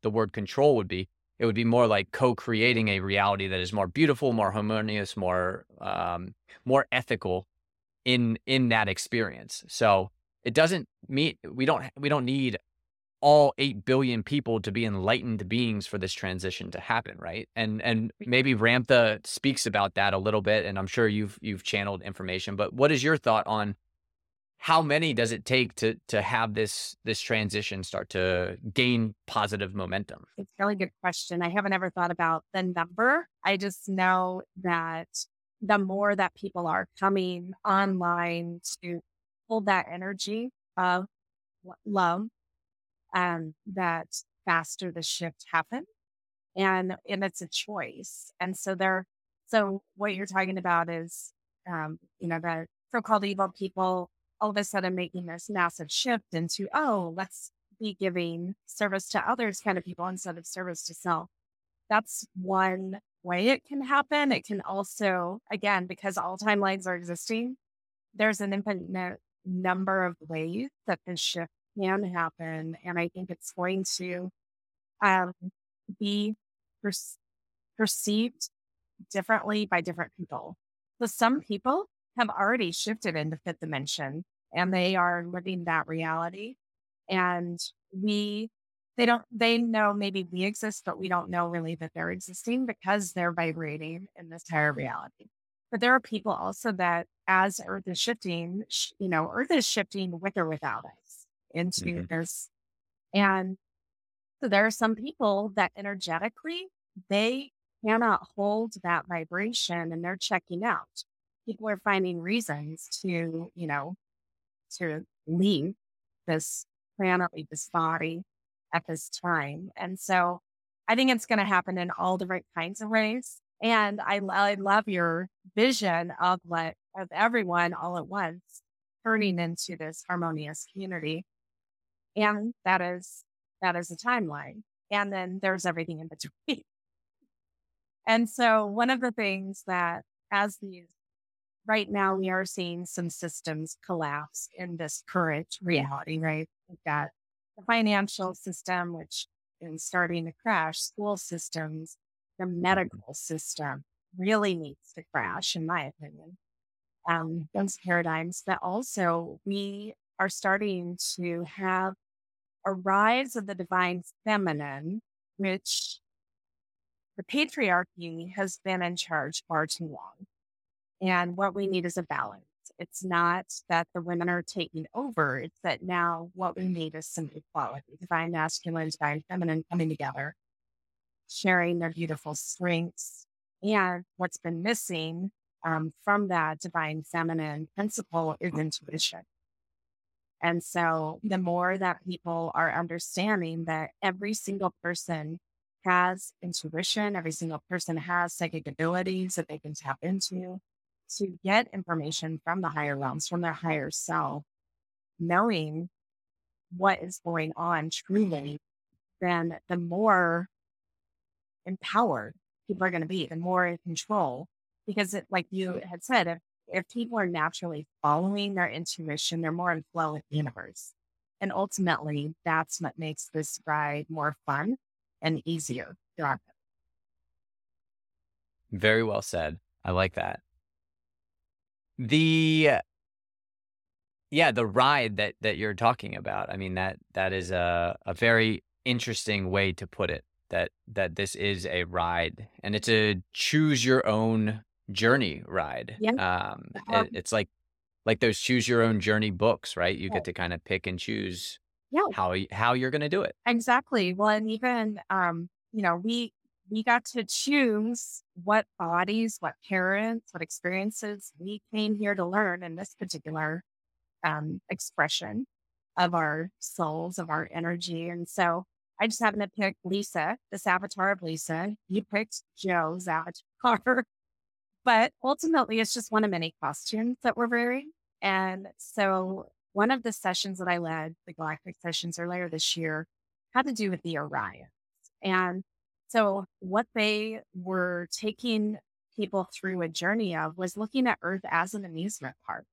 the word control would be, it would be more like co-creating a reality that is more beautiful, more harmonious, more, um, more ethical in, in that experience. So it doesn't mean we don't, we don't need all 8 billion people to be enlightened beings for this transition to happen right? And and maybe ramtha speaks about that a little bit and i'm sure you've you've channeled information but what is your thought on how many does it take to to have this this transition start to gain positive momentum? It's a really good question. I haven't ever thought about the number. I just know that the more that people are coming online to hold that energy of love um, that faster the shift happens. And, and it's a choice. And so there, so what you're talking about is, um, you know, the so-called evil people all of a sudden making this massive shift into, oh, let's be giving service to others kind of people instead of service to self. That's one way it can happen. It can also, again, because all timelines are existing, there's an infinite number of ways that this shift can happen. And I think it's going to um, be per- perceived differently by different people. So some people have already shifted into fifth dimension and they are living that reality. And we, they don't, they know maybe we exist, but we don't know really that they're existing because they're vibrating in this higher reality. But there are people also that as Earth is shifting, you know, Earth is shifting with or without us into mm-hmm. there's and so there are some people that energetically they cannot hold that vibration and they're checking out. People are finding reasons to, you know, to leave this planet, leave this body at this time. And so I think it's going to happen in all different kinds of ways. And I, I love your vision of what, of everyone all at once turning into this harmonious community. And that is, that is a timeline. And then there's everything in between. and so one of the things that as these right now we are seeing some systems collapse in this current reality, right? We've got the financial system, which is starting to crash, school systems, the medical system really needs to crash, in my opinion. Um, those paradigms, that also we are starting to have a rise of the divine feminine, which the patriarchy has been in charge far too long. And what we need is a balance. It's not that the women are taking over, it's that now what we need is some equality, divine masculine, divine feminine coming together, sharing their beautiful strengths. And what's been missing um, from that divine feminine principle is intuition. And so the more that people are understanding that every single person has intuition, every single person has psychic abilities that they can tap into to get information from the higher realms, from their higher self, knowing what is going on truly, then the more empowered people are going to be, the more in control. Because, it, like you had said, if if people are naturally following their intuition, they're more in flow with the universe. And ultimately, that's what makes this ride more fun and easier. Very well said. I like that. The yeah, the ride that that you're talking about. I mean that that is a a very interesting way to put it. That that this is a ride and it's a choose your own journey ride. Yeah. Um, it, it's like like those choose your own journey books, right? You yeah. get to kind of pick and choose yeah. how how you're going to do it. Exactly. Well, and even um, you know, we we got to choose what bodies, what parents, what experiences we came here to learn in this particular um, expression of our souls, of our energy. And so I just happened to pick Lisa, this avatar of Lisa. You picked Joe's avatar. But ultimately, it's just one of many costumes that we're wearing. And so one of the sessions that I led, the Galactic sessions earlier this year, had to do with the Orions. And so what they were taking people through a journey of was looking at Earth as an amusement park.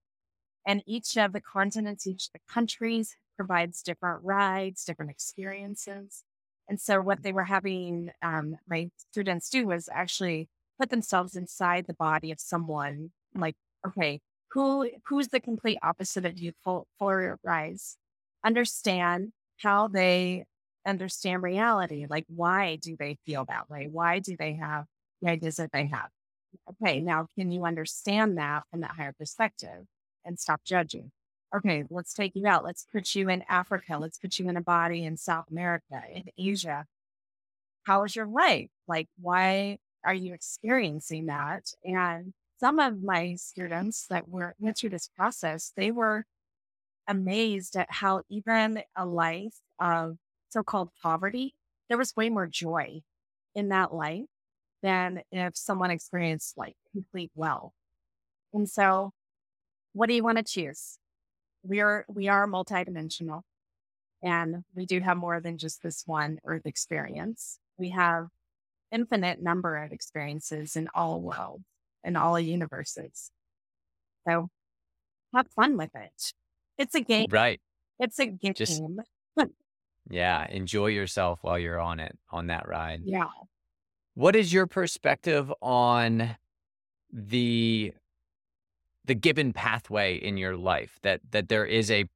And each of the continents, each of the countries provides different rides, different experiences. And so what they were having um, my students do was actually put themselves inside the body of someone like, okay, who who's the complete opposite of you for, rise? Understand how they understand reality. Like why do they feel that way? Why do they have the ideas that they have? Okay, now can you understand that from that higher perspective and stop judging? Okay, let's take you out. Let's put you in Africa. Let's put you in a body in South America, in Asia. How is your life? Like, why are you experiencing that? And some of my students that were went through this process, they were amazed at how even a life of so-called poverty, there was way more joy in that life than if someone experienced like complete wealth. And so what do you want to choose? We are we are multidimensional and we do have more than just this one earth experience. We have infinite number of experiences in all worlds and all universes. So have fun with it. It's a game. Right. It's a game. Just, yeah. Enjoy yourself while you're on it, on that ride. Yeah. What is your perspective on the the given pathway in your life that that there is a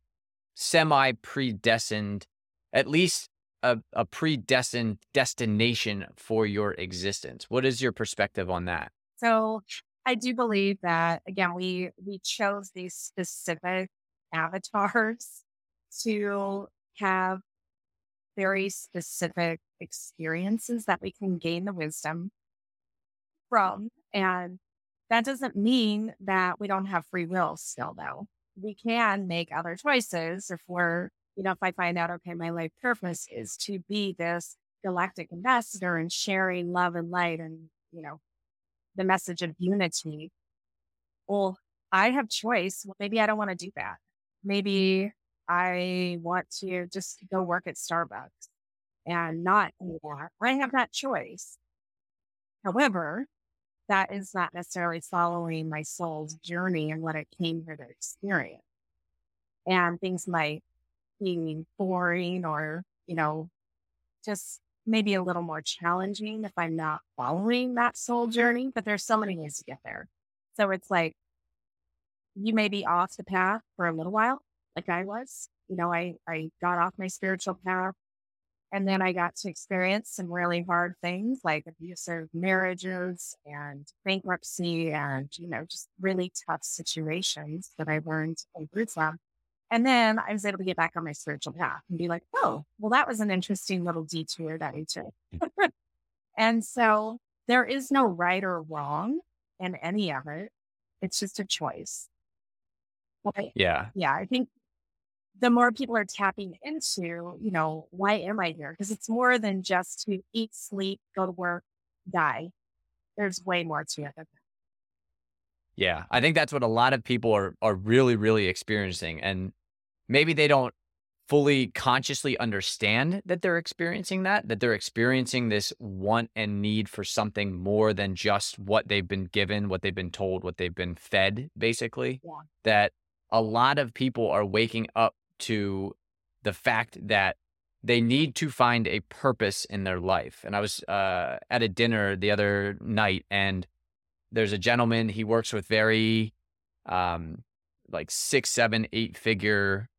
semi predestined at least a, a predestined destination for your existence. What is your perspective on that? So I do believe that again, we we chose these specific avatars to have very specific experiences that we can gain the wisdom from. And that doesn't mean that we don't have free will still, though. We can make other choices if we're you know, if I find out, okay, my life purpose is to be this galactic ambassador and sharing love and light and, you know, the message of unity. Well, I have choice. Maybe I don't want to do that. Maybe I want to just go work at Starbucks and not do that. I have that choice. However, that is not necessarily following my soul's journey and what it came here to experience. And things might be boring or, you know, just maybe a little more challenging if I'm not following that soul journey, but there's so many ways to get there. So it's like you may be off the path for a little while, like I was. You know, I, I got off my spiritual path and then I got to experience some really hard things like abusive marriages and bankruptcy and, you know, just really tough situations that I learned through from. And then I was able to get back on my spiritual path and be like, oh, well, that was an interesting little detour that I took. and so there is no right or wrong in any of it. It's just a choice. Okay. Yeah. Yeah. I think the more people are tapping into, you know, why am I here? Because it's more than just to eat, sleep, go to work, die. There's way more to it. Yeah, I think that's what a lot of people are are really, really experiencing. And maybe they don't fully consciously understand that they're experiencing that, that they're experiencing this want and need for something more than just what they've been given, what they've been told, what they've been fed, basically. Yeah. That a lot of people are waking up to the fact that they need to find a purpose in their life. And I was uh, at a dinner the other night, and there's a gentleman, he works with very um, like six, seven, eight figure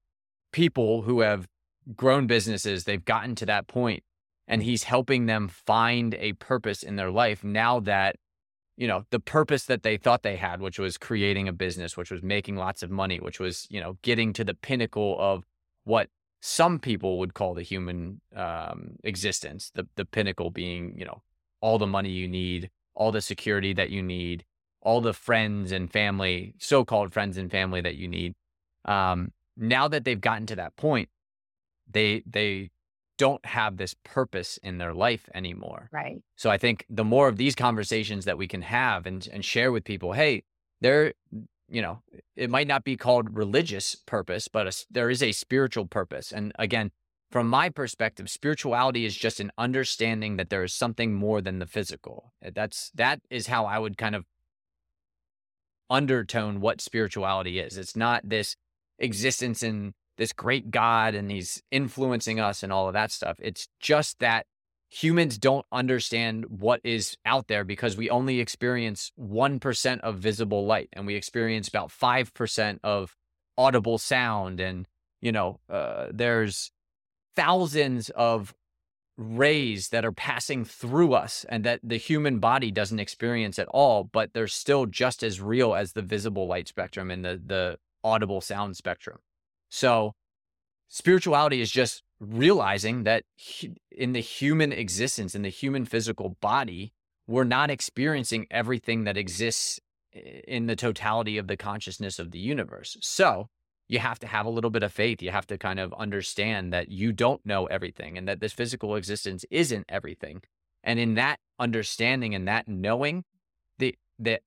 people who have grown businesses, they've gotten to that point, and he's helping them find a purpose in their life now that you know the purpose that they thought they had which was creating a business which was making lots of money which was you know getting to the pinnacle of what some people would call the human um, existence the the pinnacle being you know all the money you need all the security that you need all the friends and family so-called friends and family that you need. Um, now that they've gotten to that point, they they don't have this purpose in their life anymore. Right. So I think the more of these conversations that we can have and and share with people, hey, there you know, it might not be called religious purpose, but a, there is a spiritual purpose. And again, from my perspective, spirituality is just an understanding that there is something more than the physical. Eh, that's that is how I would kind of undertone what spirituality is. It's not this existence in this great God and he's influencing us and all of that stuff. It's just that humans don't understand what is out there because we only experience 1% of visible light and we experience about 5% of audible sound. And, you know, uh, there's thousands of rays that are passing through us and that the human body doesn't experience at all, but they're still just as real as the visible light spectrum and the, the audible sound spectrum. So spirituality is just realizing that in the human existence, in the human physical body, we're not experiencing everything that exists in the totality of the consciousness of the universe. So you have to have a little bit of faith. You have to kind of understand that you don't know everything and that this physical existence isn't everything. And in that understanding and that knowing, the the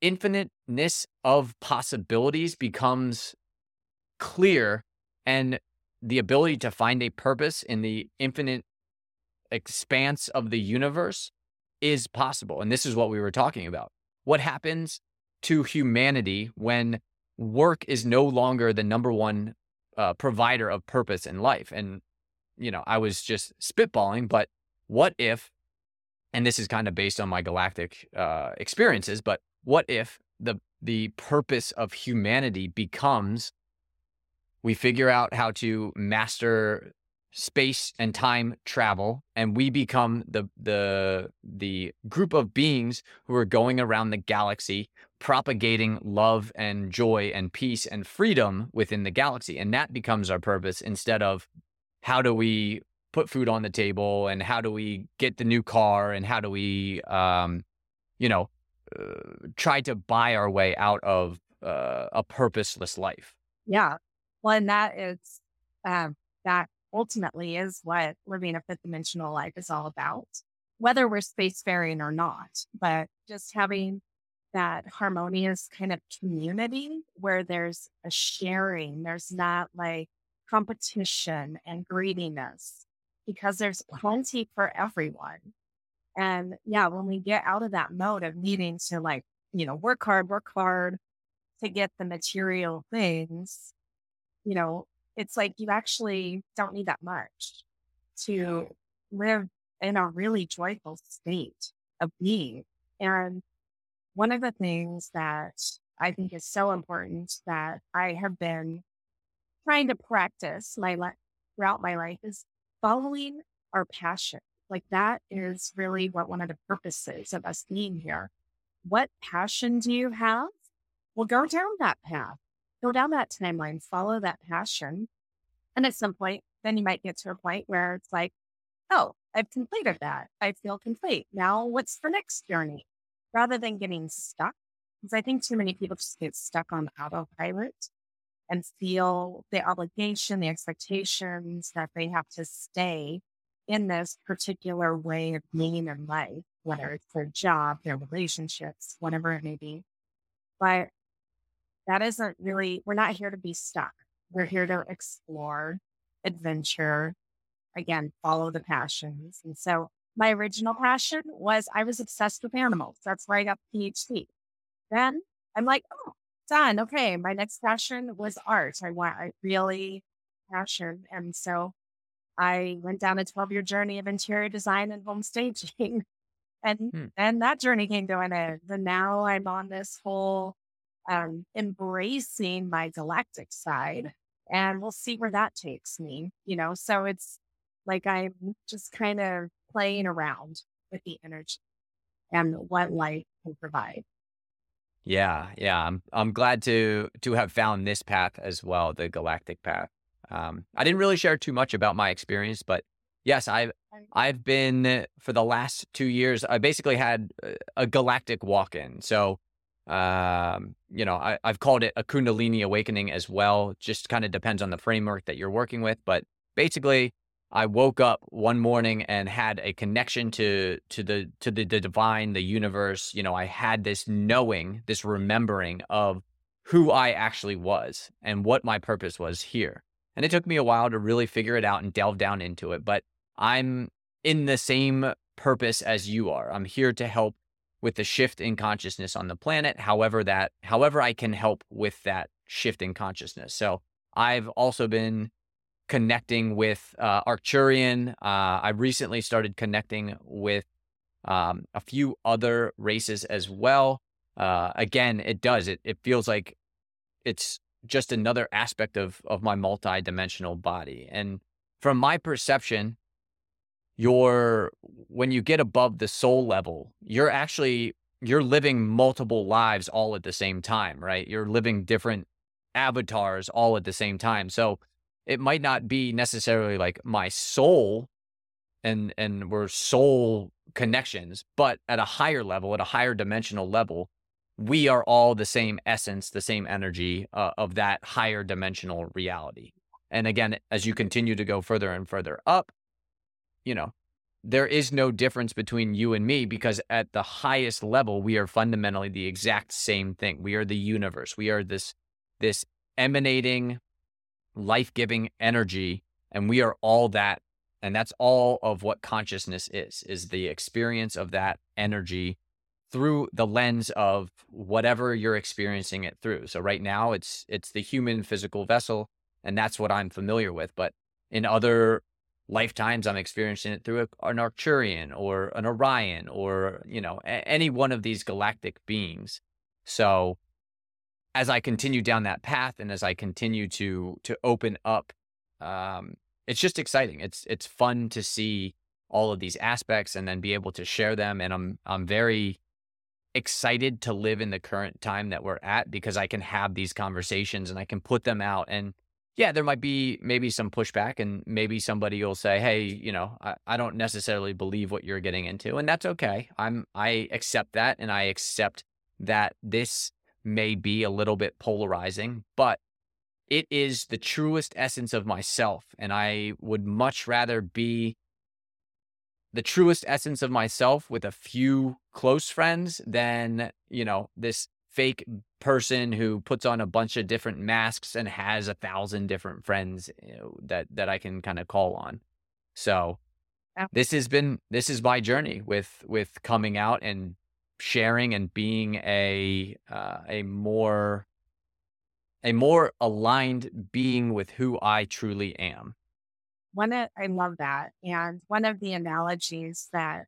infiniteness of possibilities becomes clear and the ability to find a purpose in the infinite expanse of the universe is possible. And this is what we were talking about. What happens to humanity when work is no longer the number one uh, provider of purpose in life? And, you know, I was just spitballing, but what if, and this is kind of based on my galactic uh, experiences, but what if the the purpose of humanity becomes we figure out how to master space and time travel and we become the the the group of beings who are going around the galaxy propagating love and joy and peace and freedom within the galaxy and that becomes our purpose instead of how do we put food on the table and how do we get the new car and how do we um you know uh, try to buy our way out of uh, a purposeless life. Yeah. Well, and that is um, that ultimately is what living a fifth dimensional life is all about, whether we're spacefaring or not. But just having that harmonious kind of community where there's a sharing, there's not like competition and greediness because there's plenty for everyone. And yeah, when we get out of that mode of needing to like, you know, work hard, work hard to get the material things, you know, it's like you actually don't need that much to live in a really joyful state of being. And one of the things that I think is so important that I have been trying to practice my life throughout my life is following our passion. Like that mm-hmm. is really what one of the purposes of us being here. What passion do you have? Well, go down that path, go down that timeline, follow that passion. And at some point, then you might get to a point where it's like, oh, I've completed that. I feel complete. Now what's the next journey? Rather than getting stuck, because I think too many people just get stuck on autopilot and feel the obligation, the expectations that they have to stay in this particular way of being in life, whether it's their job, their relationships, whatever it may be. But that isn't really, we're not here to be stuck. We're here to explore, adventure, again, follow the passions. And so my original passion was I was obsessed with animals. That's where I got the PhD. Then I'm like, oh, done. Okay. My next passion was art. I want, I really passion. And so I went down a 12 year journey of interior design and home staging. And hmm. and that journey came to an end. And now I'm on this whole um, embracing my galactic side. And we'll see where that takes me, you know. So it's like I'm just kind of playing around with the energy and what life can provide. Yeah, yeah. I'm I'm glad to to have found this path as well, the galactic path. Um, I didn't really share too much about my experience, but yes, I've I've been for the last two years. I basically had a galactic walk-in. So, um, you know, I, I've called it a Kundalini awakening as well. Just kind of depends on the framework that you're working with, but basically, I woke up one morning and had a connection to to the to the, the divine, the universe. You know, I had this knowing, this remembering of who I actually was and what my purpose was here. And it took me a while to really figure it out and delve down into it. But I'm in the same purpose as you are. I'm here to help with the shift in consciousness on the planet, however that however I can help with that shift in consciousness. So I've also been connecting with uh, Arcturian. Uh, I recently started connecting with um, a few other races as well. Uh, again, it does. It it feels like it's just another aspect of of my multi-dimensional body. And from my perception, you're when you get above the soul level, you're actually you're living multiple lives all at the same time, right? You're living different avatars all at the same time. So it might not be necessarily like my soul and and we're soul connections, but at a higher level, at a higher dimensional level, we are all the same essence, the same energy uh, of that higher dimensional reality. And again, as you continue to go further and further up, you know, there is no difference between you and me because at the highest level, we are fundamentally the exact same thing. We are the universe. We are this this emanating, life-giving energy, and we are all that. And that's all of what consciousness is, is the experience of that energy through the lens of whatever you're experiencing it through. So right now it's it's the human physical vessel and that's what I'm familiar with, but in other lifetimes I'm experiencing it through a, an Arcturian or an Orion or you know a, any one of these galactic beings. So as I continue down that path and as I continue to to open up um it's just exciting. It's it's fun to see all of these aspects and then be able to share them and I'm I'm very excited to live in the current time that we're at because I can have these conversations and I can put them out. And yeah, there might be maybe some pushback and maybe somebody will say, Hey, you know, I, I don't necessarily believe what you're getting into. And that's okay. I'm, I accept that. And I accept that this may be a little bit polarizing, but it is the truest essence of myself. And I would much rather be the truest essence of myself with a few close friends than, you know, this fake person who puts on a bunch of different masks and has a thousand different friends you know, that that I can kind of call on. So. This has been this is my journey with with coming out and sharing and being a uh, a more a more aligned being with who I truly am. One of, I love that. And one of the analogies that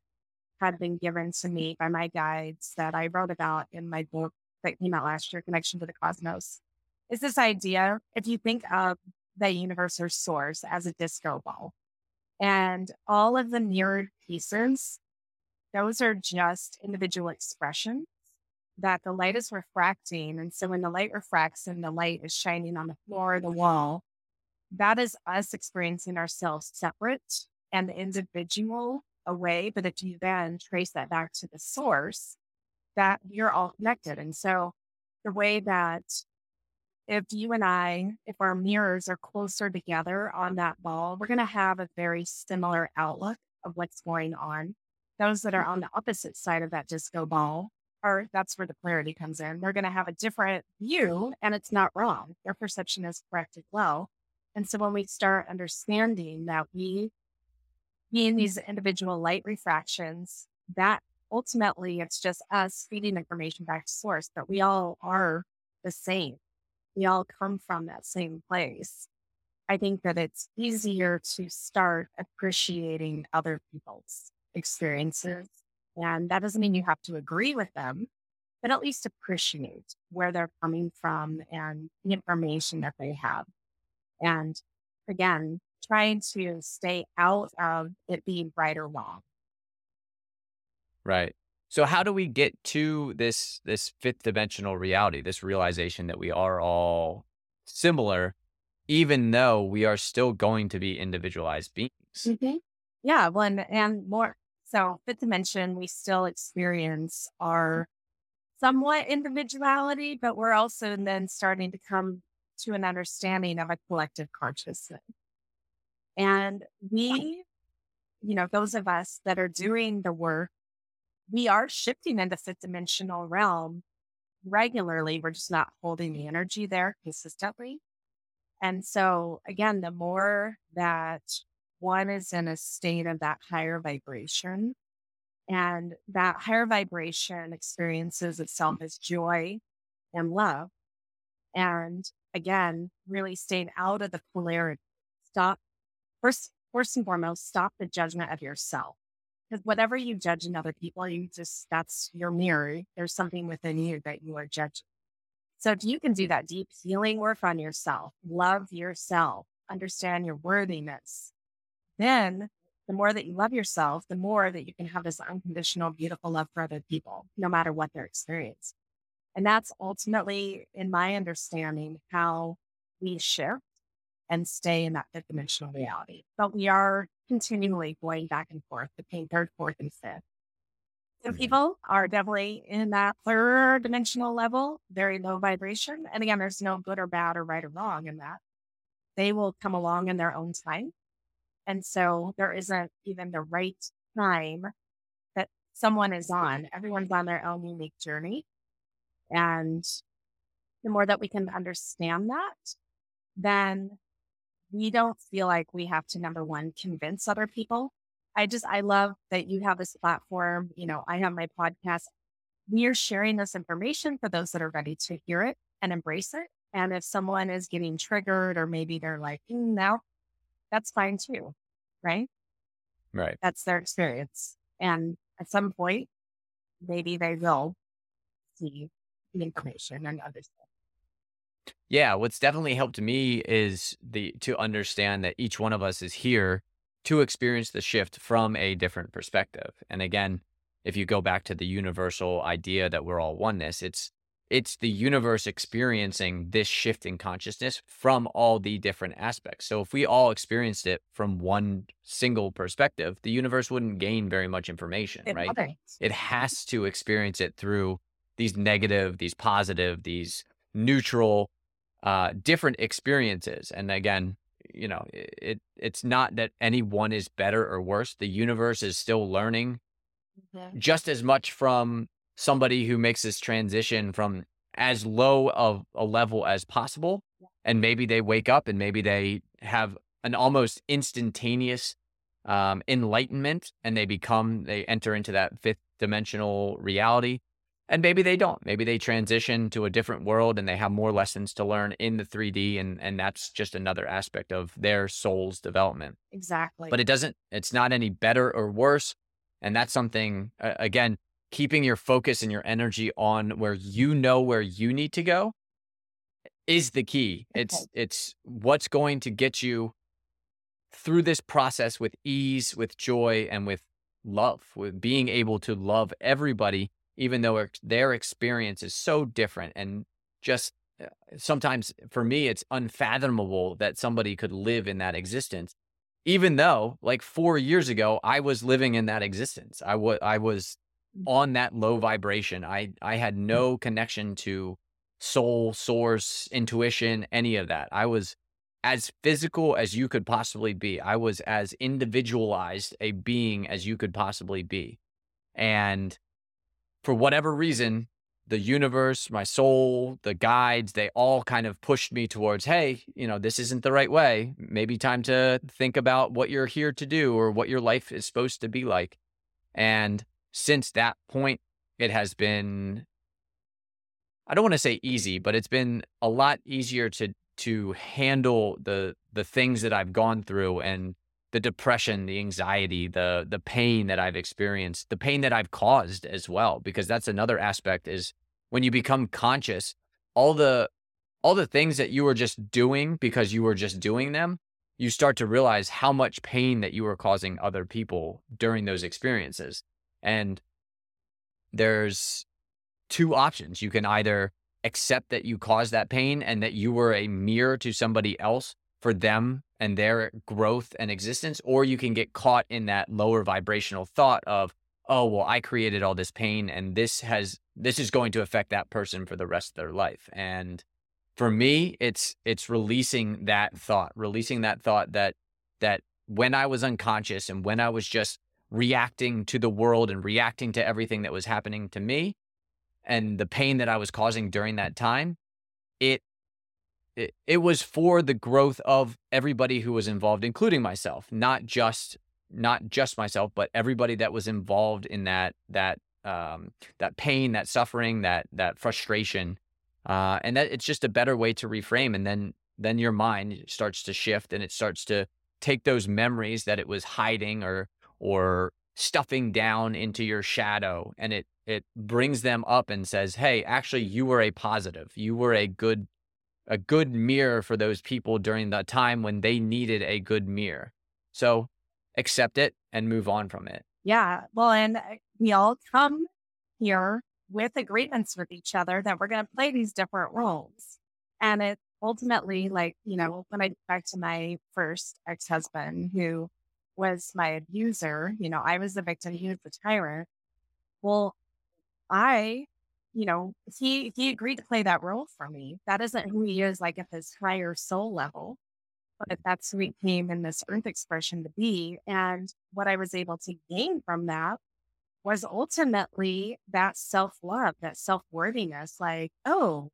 had been given to me by my guides that I wrote about in my book that came out last year, Connection to the Cosmos, is this idea if you think of the universe or source as a disco ball and all of the mirrored pieces, those are just individual expressions that the light is refracting. And so when the light refracts and the light is shining on the floor or the wall, that is us experiencing ourselves separate and the individual away. But if you then trace that back to the source, that you're all connected. And so the way that if you and I, if our mirrors are closer together on that ball, we're going to have a very similar outlook of what's going on. Those that are on the opposite side of that disco ball are that's where the clarity comes in. They're going to have a different view and it's not wrong. Their perception is correct as well. And so when we start understanding that we, being these individual light refractions, that ultimately it's just us feeding information back to source, but we all are the same. We all come from that same place. I think that it's easier to start appreciating other people's experiences and that doesn't mean you have to agree with them, but at least appreciate where they're coming from and the information that they have. And again, trying to stay out of it being right or wrong. Right. So how do we get to this this fifth dimensional reality, this realization that we are all similar, even though we are still going to be individualized beings? Mm-hmm. Yeah, well, and, and more so, fifth dimension, we still experience our somewhat individuality, but we're also then starting to come to an understanding of a collective consciousness. And we, you know, those of us that are doing the work, we are shifting into fifth dimensional realm regularly. We're just not holding the energy there consistently. And so, again, the more that one is in a state of that higher vibration. And that higher vibration experiences itself as joy and love. And again, really staying out of the polarity. Stop, first, first and foremost, stop the judgment of yourself. Because whatever you judge in other people, you just, that's your mirror. There's something within you that you are judging. So if you can do that deep healing work on yourself, love yourself, understand your worthiness, then the more that you love yourself, the more that you can have this unconditional, beautiful love for other people, no matter what their experience. And that's ultimately, in my understanding, how we shift and stay in that fifth dimensional reality. But we are continually going back and forth between third, fourth, and fifth. Some mm-hmm. people are definitely in that third dimensional level, very low vibration. And again, there's no good or bad or right or wrong in that. They will come along in their own time. And so there isn't even the right time that someone is on. Everyone's on their own unique journey. And the more that we can understand that, then we don't feel like we have to, number one, convince other people. I just, I love that you have this platform. You know, I have my podcast. We are sharing this information for those that are ready to hear it and embrace it. And if someone is getting triggered or maybe they're like, mm, no, that's fine too. Right. Right. That's their experience. And at some point, maybe they will see information and understand. Yeah, what's definitely helped me is the to understand that each one of us is here to experience the shift from a different perspective. And again, if you go back to the universal idea that we're all oneness, it's it's the universe experiencing this shift in consciousness from all the different aspects. So if we all experienced it from one single perspective, the universe wouldn't gain very much information, it right? It has to experience it through these negative, these positive, these neutral, uh, different experiences. And again, you know, it it's not that any one is better or worse. The universe is still learning mm-hmm. just as much from somebody who makes this transition from as low of a level as possible. And maybe they wake up and maybe they have an almost instantaneous um, enlightenment and they become, they enter into that fifth dimensional reality. And maybe they don't. Maybe they transition to a different world and they have more lessons to learn in the 3D. And, and that's just another aspect of their soul's development. Exactly. But it doesn't, it's not any better or worse. And that's something, uh, again, keeping your focus and your energy on where you know where you need to go is the key. It's it's what's going to get you through this process with ease, with joy, and with love, with being able to love everybody, even though their experience is so different. And just uh, sometimes for me, it's unfathomable that somebody could live in that existence, even though like four years ago, I was living in that existence. I was, I was mm. on that low vibration. I, I had mm. no connection to soul, source, intuition, any of that. I was as physical as you could possibly be. I was as individualized a being as you could possibly be. And for whatever reason, the universe, my soul, the guides, they all kind of pushed me towards, hey, you know, this isn't the right way. Maybe time to think about what you're here to do or what your life is supposed to be like. And since that point, it has been I don't want to say easy, but it's been a lot easier to to handle the the things that I've gone through and the depression, the anxiety, the the pain that I've experienced, the pain that I've caused as well because that's another aspect is when you become conscious, all the all the things that you were just doing because you were just doing them, you start to realize how much pain that you were causing other people during those experiences. And there's two options. You can either accept that you caused that pain and that you were a mirror to somebody else for them and their growth and existence, or you can get caught in that lower vibrational thought of, oh, well, I created all this pain and this has this is going to affect that person for the rest of their life. And for me, it's it's releasing that thought, releasing that thought that that when I was unconscious and when I was just reacting to the world and reacting to everything that was happening to me, and the pain that I was causing during that time, it, it it was for the growth of everybody who was involved, including myself, not just not just myself, but everybody that was involved in that that um, that pain, that suffering, that that frustration, uh, and that it's just a better way to reframe. And then then your mind starts to shift, and it starts to take those memories that it was hiding or or stuffing down into your shadow, and it it brings them up and says, "Hey, actually you were a positive. You were a good a good mirror for those people during the time when they needed a good mirror." So, accept it and move on from it. Yeah. Well, and uh, we all come here with agreements with each other that we're going to play these different roles. And it ultimately, like, you know, when I back to my first ex husband who was my abuser, you know, I was the victim, he was the tyrant. Well, I, you know, he he agreed to play that role for me. That isn't who he is like at this higher soul level, but that's who he came in this earth expression to be. And what I was able to gain from that was ultimately that self-love, that self-worthiness, like, oh,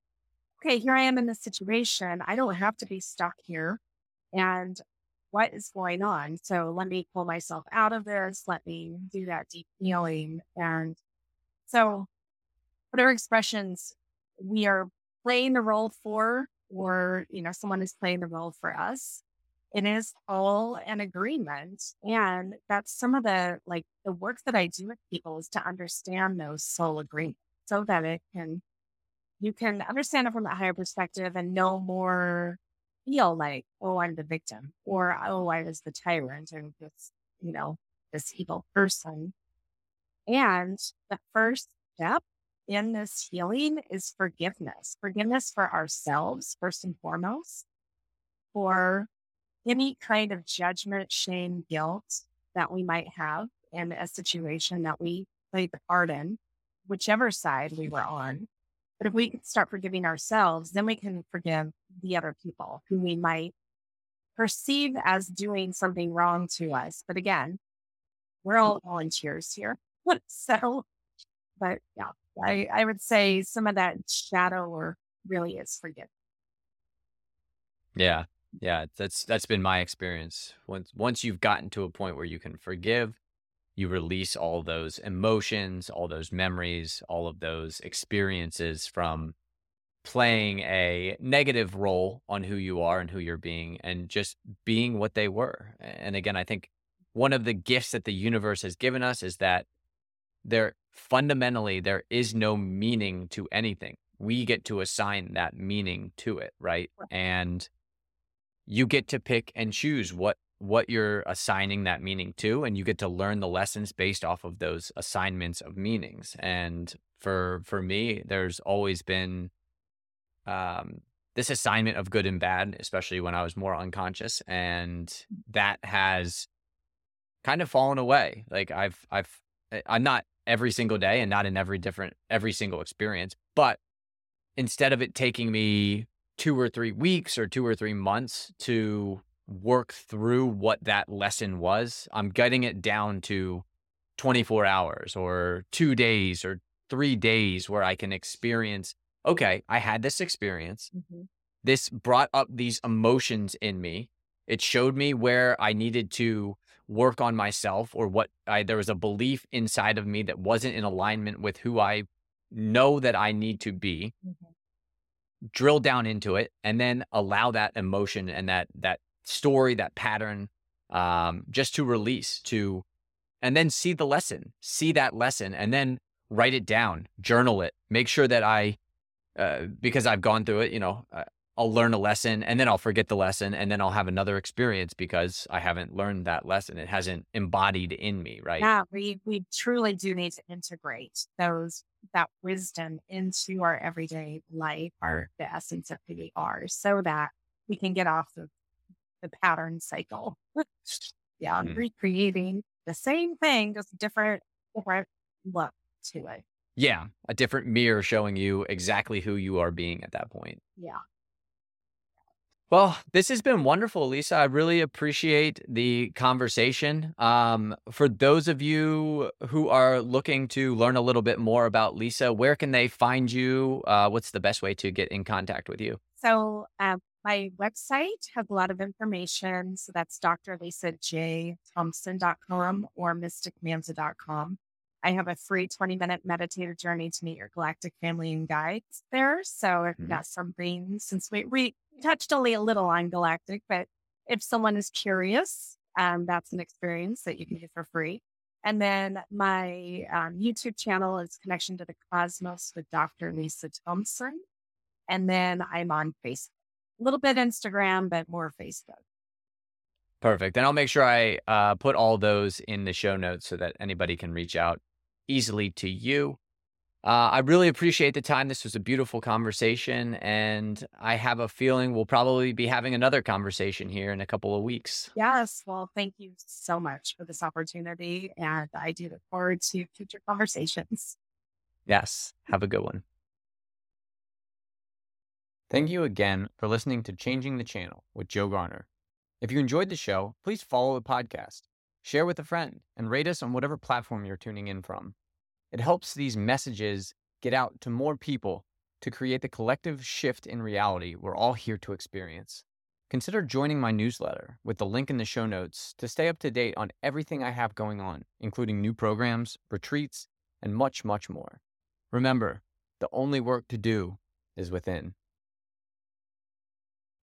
okay, here I am in this situation. I don't have to be stuck here. And what is going on? So let me pull myself out of this. Let me do that deep healing and so, whatever expressions we are playing the role for, or, you know, someone is playing the role for us, it is all an agreement. And that's some of the like the work that I do with people is to understand those soul agreements so that it can, you can understand it from a higher perspective and no more feel like, oh, I'm the victim or, oh, I was the tyrant and this, you know, this evil person. And the first step in this healing is forgiveness forgiveness for ourselves, first and foremost, for any kind of judgment, shame, guilt that we might have in a situation that we played the part in, whichever side we were on. But if we can start forgiving ourselves, then we can forgive the other people who we might perceive as doing something wrong to us. But again, we're all volunteers here. so, but yeah, I, I would say some of that shadow or really is forgiven. Yeah. Yeah, that's that's been my experience. Once once you've gotten to a point where you can forgive, you release all those emotions, all those memories, all of those experiences from playing a negative role on who you are and who you're being and just being what they were. And again, I think one of the gifts that the universe has given us is that there fundamentally there is no meaning to anything. We get to assign that meaning to it, right? And you get to pick and choose what what you're assigning that meaning to and you get to learn the lessons based off of those assignments of meanings and for for me there's always been um this assignment of good and bad especially when i was more unconscious and that has kind of fallen away like i've i've i'm not every single day and not in every different every single experience but instead of it taking me two or three weeks or two or three months to work through what that lesson was. I'm getting it down to 24 hours or two days or three days where I can experience okay, I had this experience. Mm-hmm. This brought up these emotions in me. It showed me where I needed to work on myself or what I, there was a belief inside of me that wasn't in alignment with who I know that I need to be. Mm-hmm drill down into it and then allow that emotion and that that story that pattern um, just to release to and then see the lesson see that lesson and then write it down journal it make sure that i uh, because i've gone through it you know uh, I'll learn a lesson and then I'll forget the lesson and then I'll have another experience because I haven't learned that lesson. It hasn't embodied in me, right? Yeah, we we truly do need to integrate those that wisdom into our everyday life, our the essence of who we are, so that we can get off the the pattern cycle. yeah, mm-hmm. recreating the same thing, just different different look to it. Yeah, a different mirror showing you exactly who you are being at that point. Yeah. Well, this has been wonderful, Lisa. I really appreciate the conversation. Um, for those of you who are looking to learn a little bit more about Lisa, where can they find you? Uh, what's the best way to get in contact with you? So, um, my website has a lot of information. So that's drlisajthompson.com or mysticmanza.com. I have a free 20 minute meditative journey to meet your galactic family and guides there. So if mm-hmm. that's something, since we, we touched only a little on galactic, but if someone is curious, um, that's an experience that you can do for free. And then my um, YouTube channel is Connection to the Cosmos with Dr. Lisa Thompson. And then I'm on Facebook, a little bit Instagram, but more Facebook. Perfect. And I'll make sure I uh, put all those in the show notes so that anybody can reach out easily to you. Uh, I really appreciate the time. This was a beautiful conversation, and I have a feeling we'll probably be having another conversation here in a couple of weeks. Yes. Well, thank you so much for this opportunity, and I do look forward to future conversations. Yes. Have a good one. Thank you again for listening to Changing the Channel with Joe Garner. If you enjoyed the show, please follow the podcast share with a friend, and rate us on whatever platform you're tuning in from. It helps these messages get out to more people to create the collective shift in reality we're all here to experience. Consider joining my newsletter with the link in the show notes to stay up to date on everything I have going on, including new programs, retreats, and much, much more. Remember, the only work to do is within.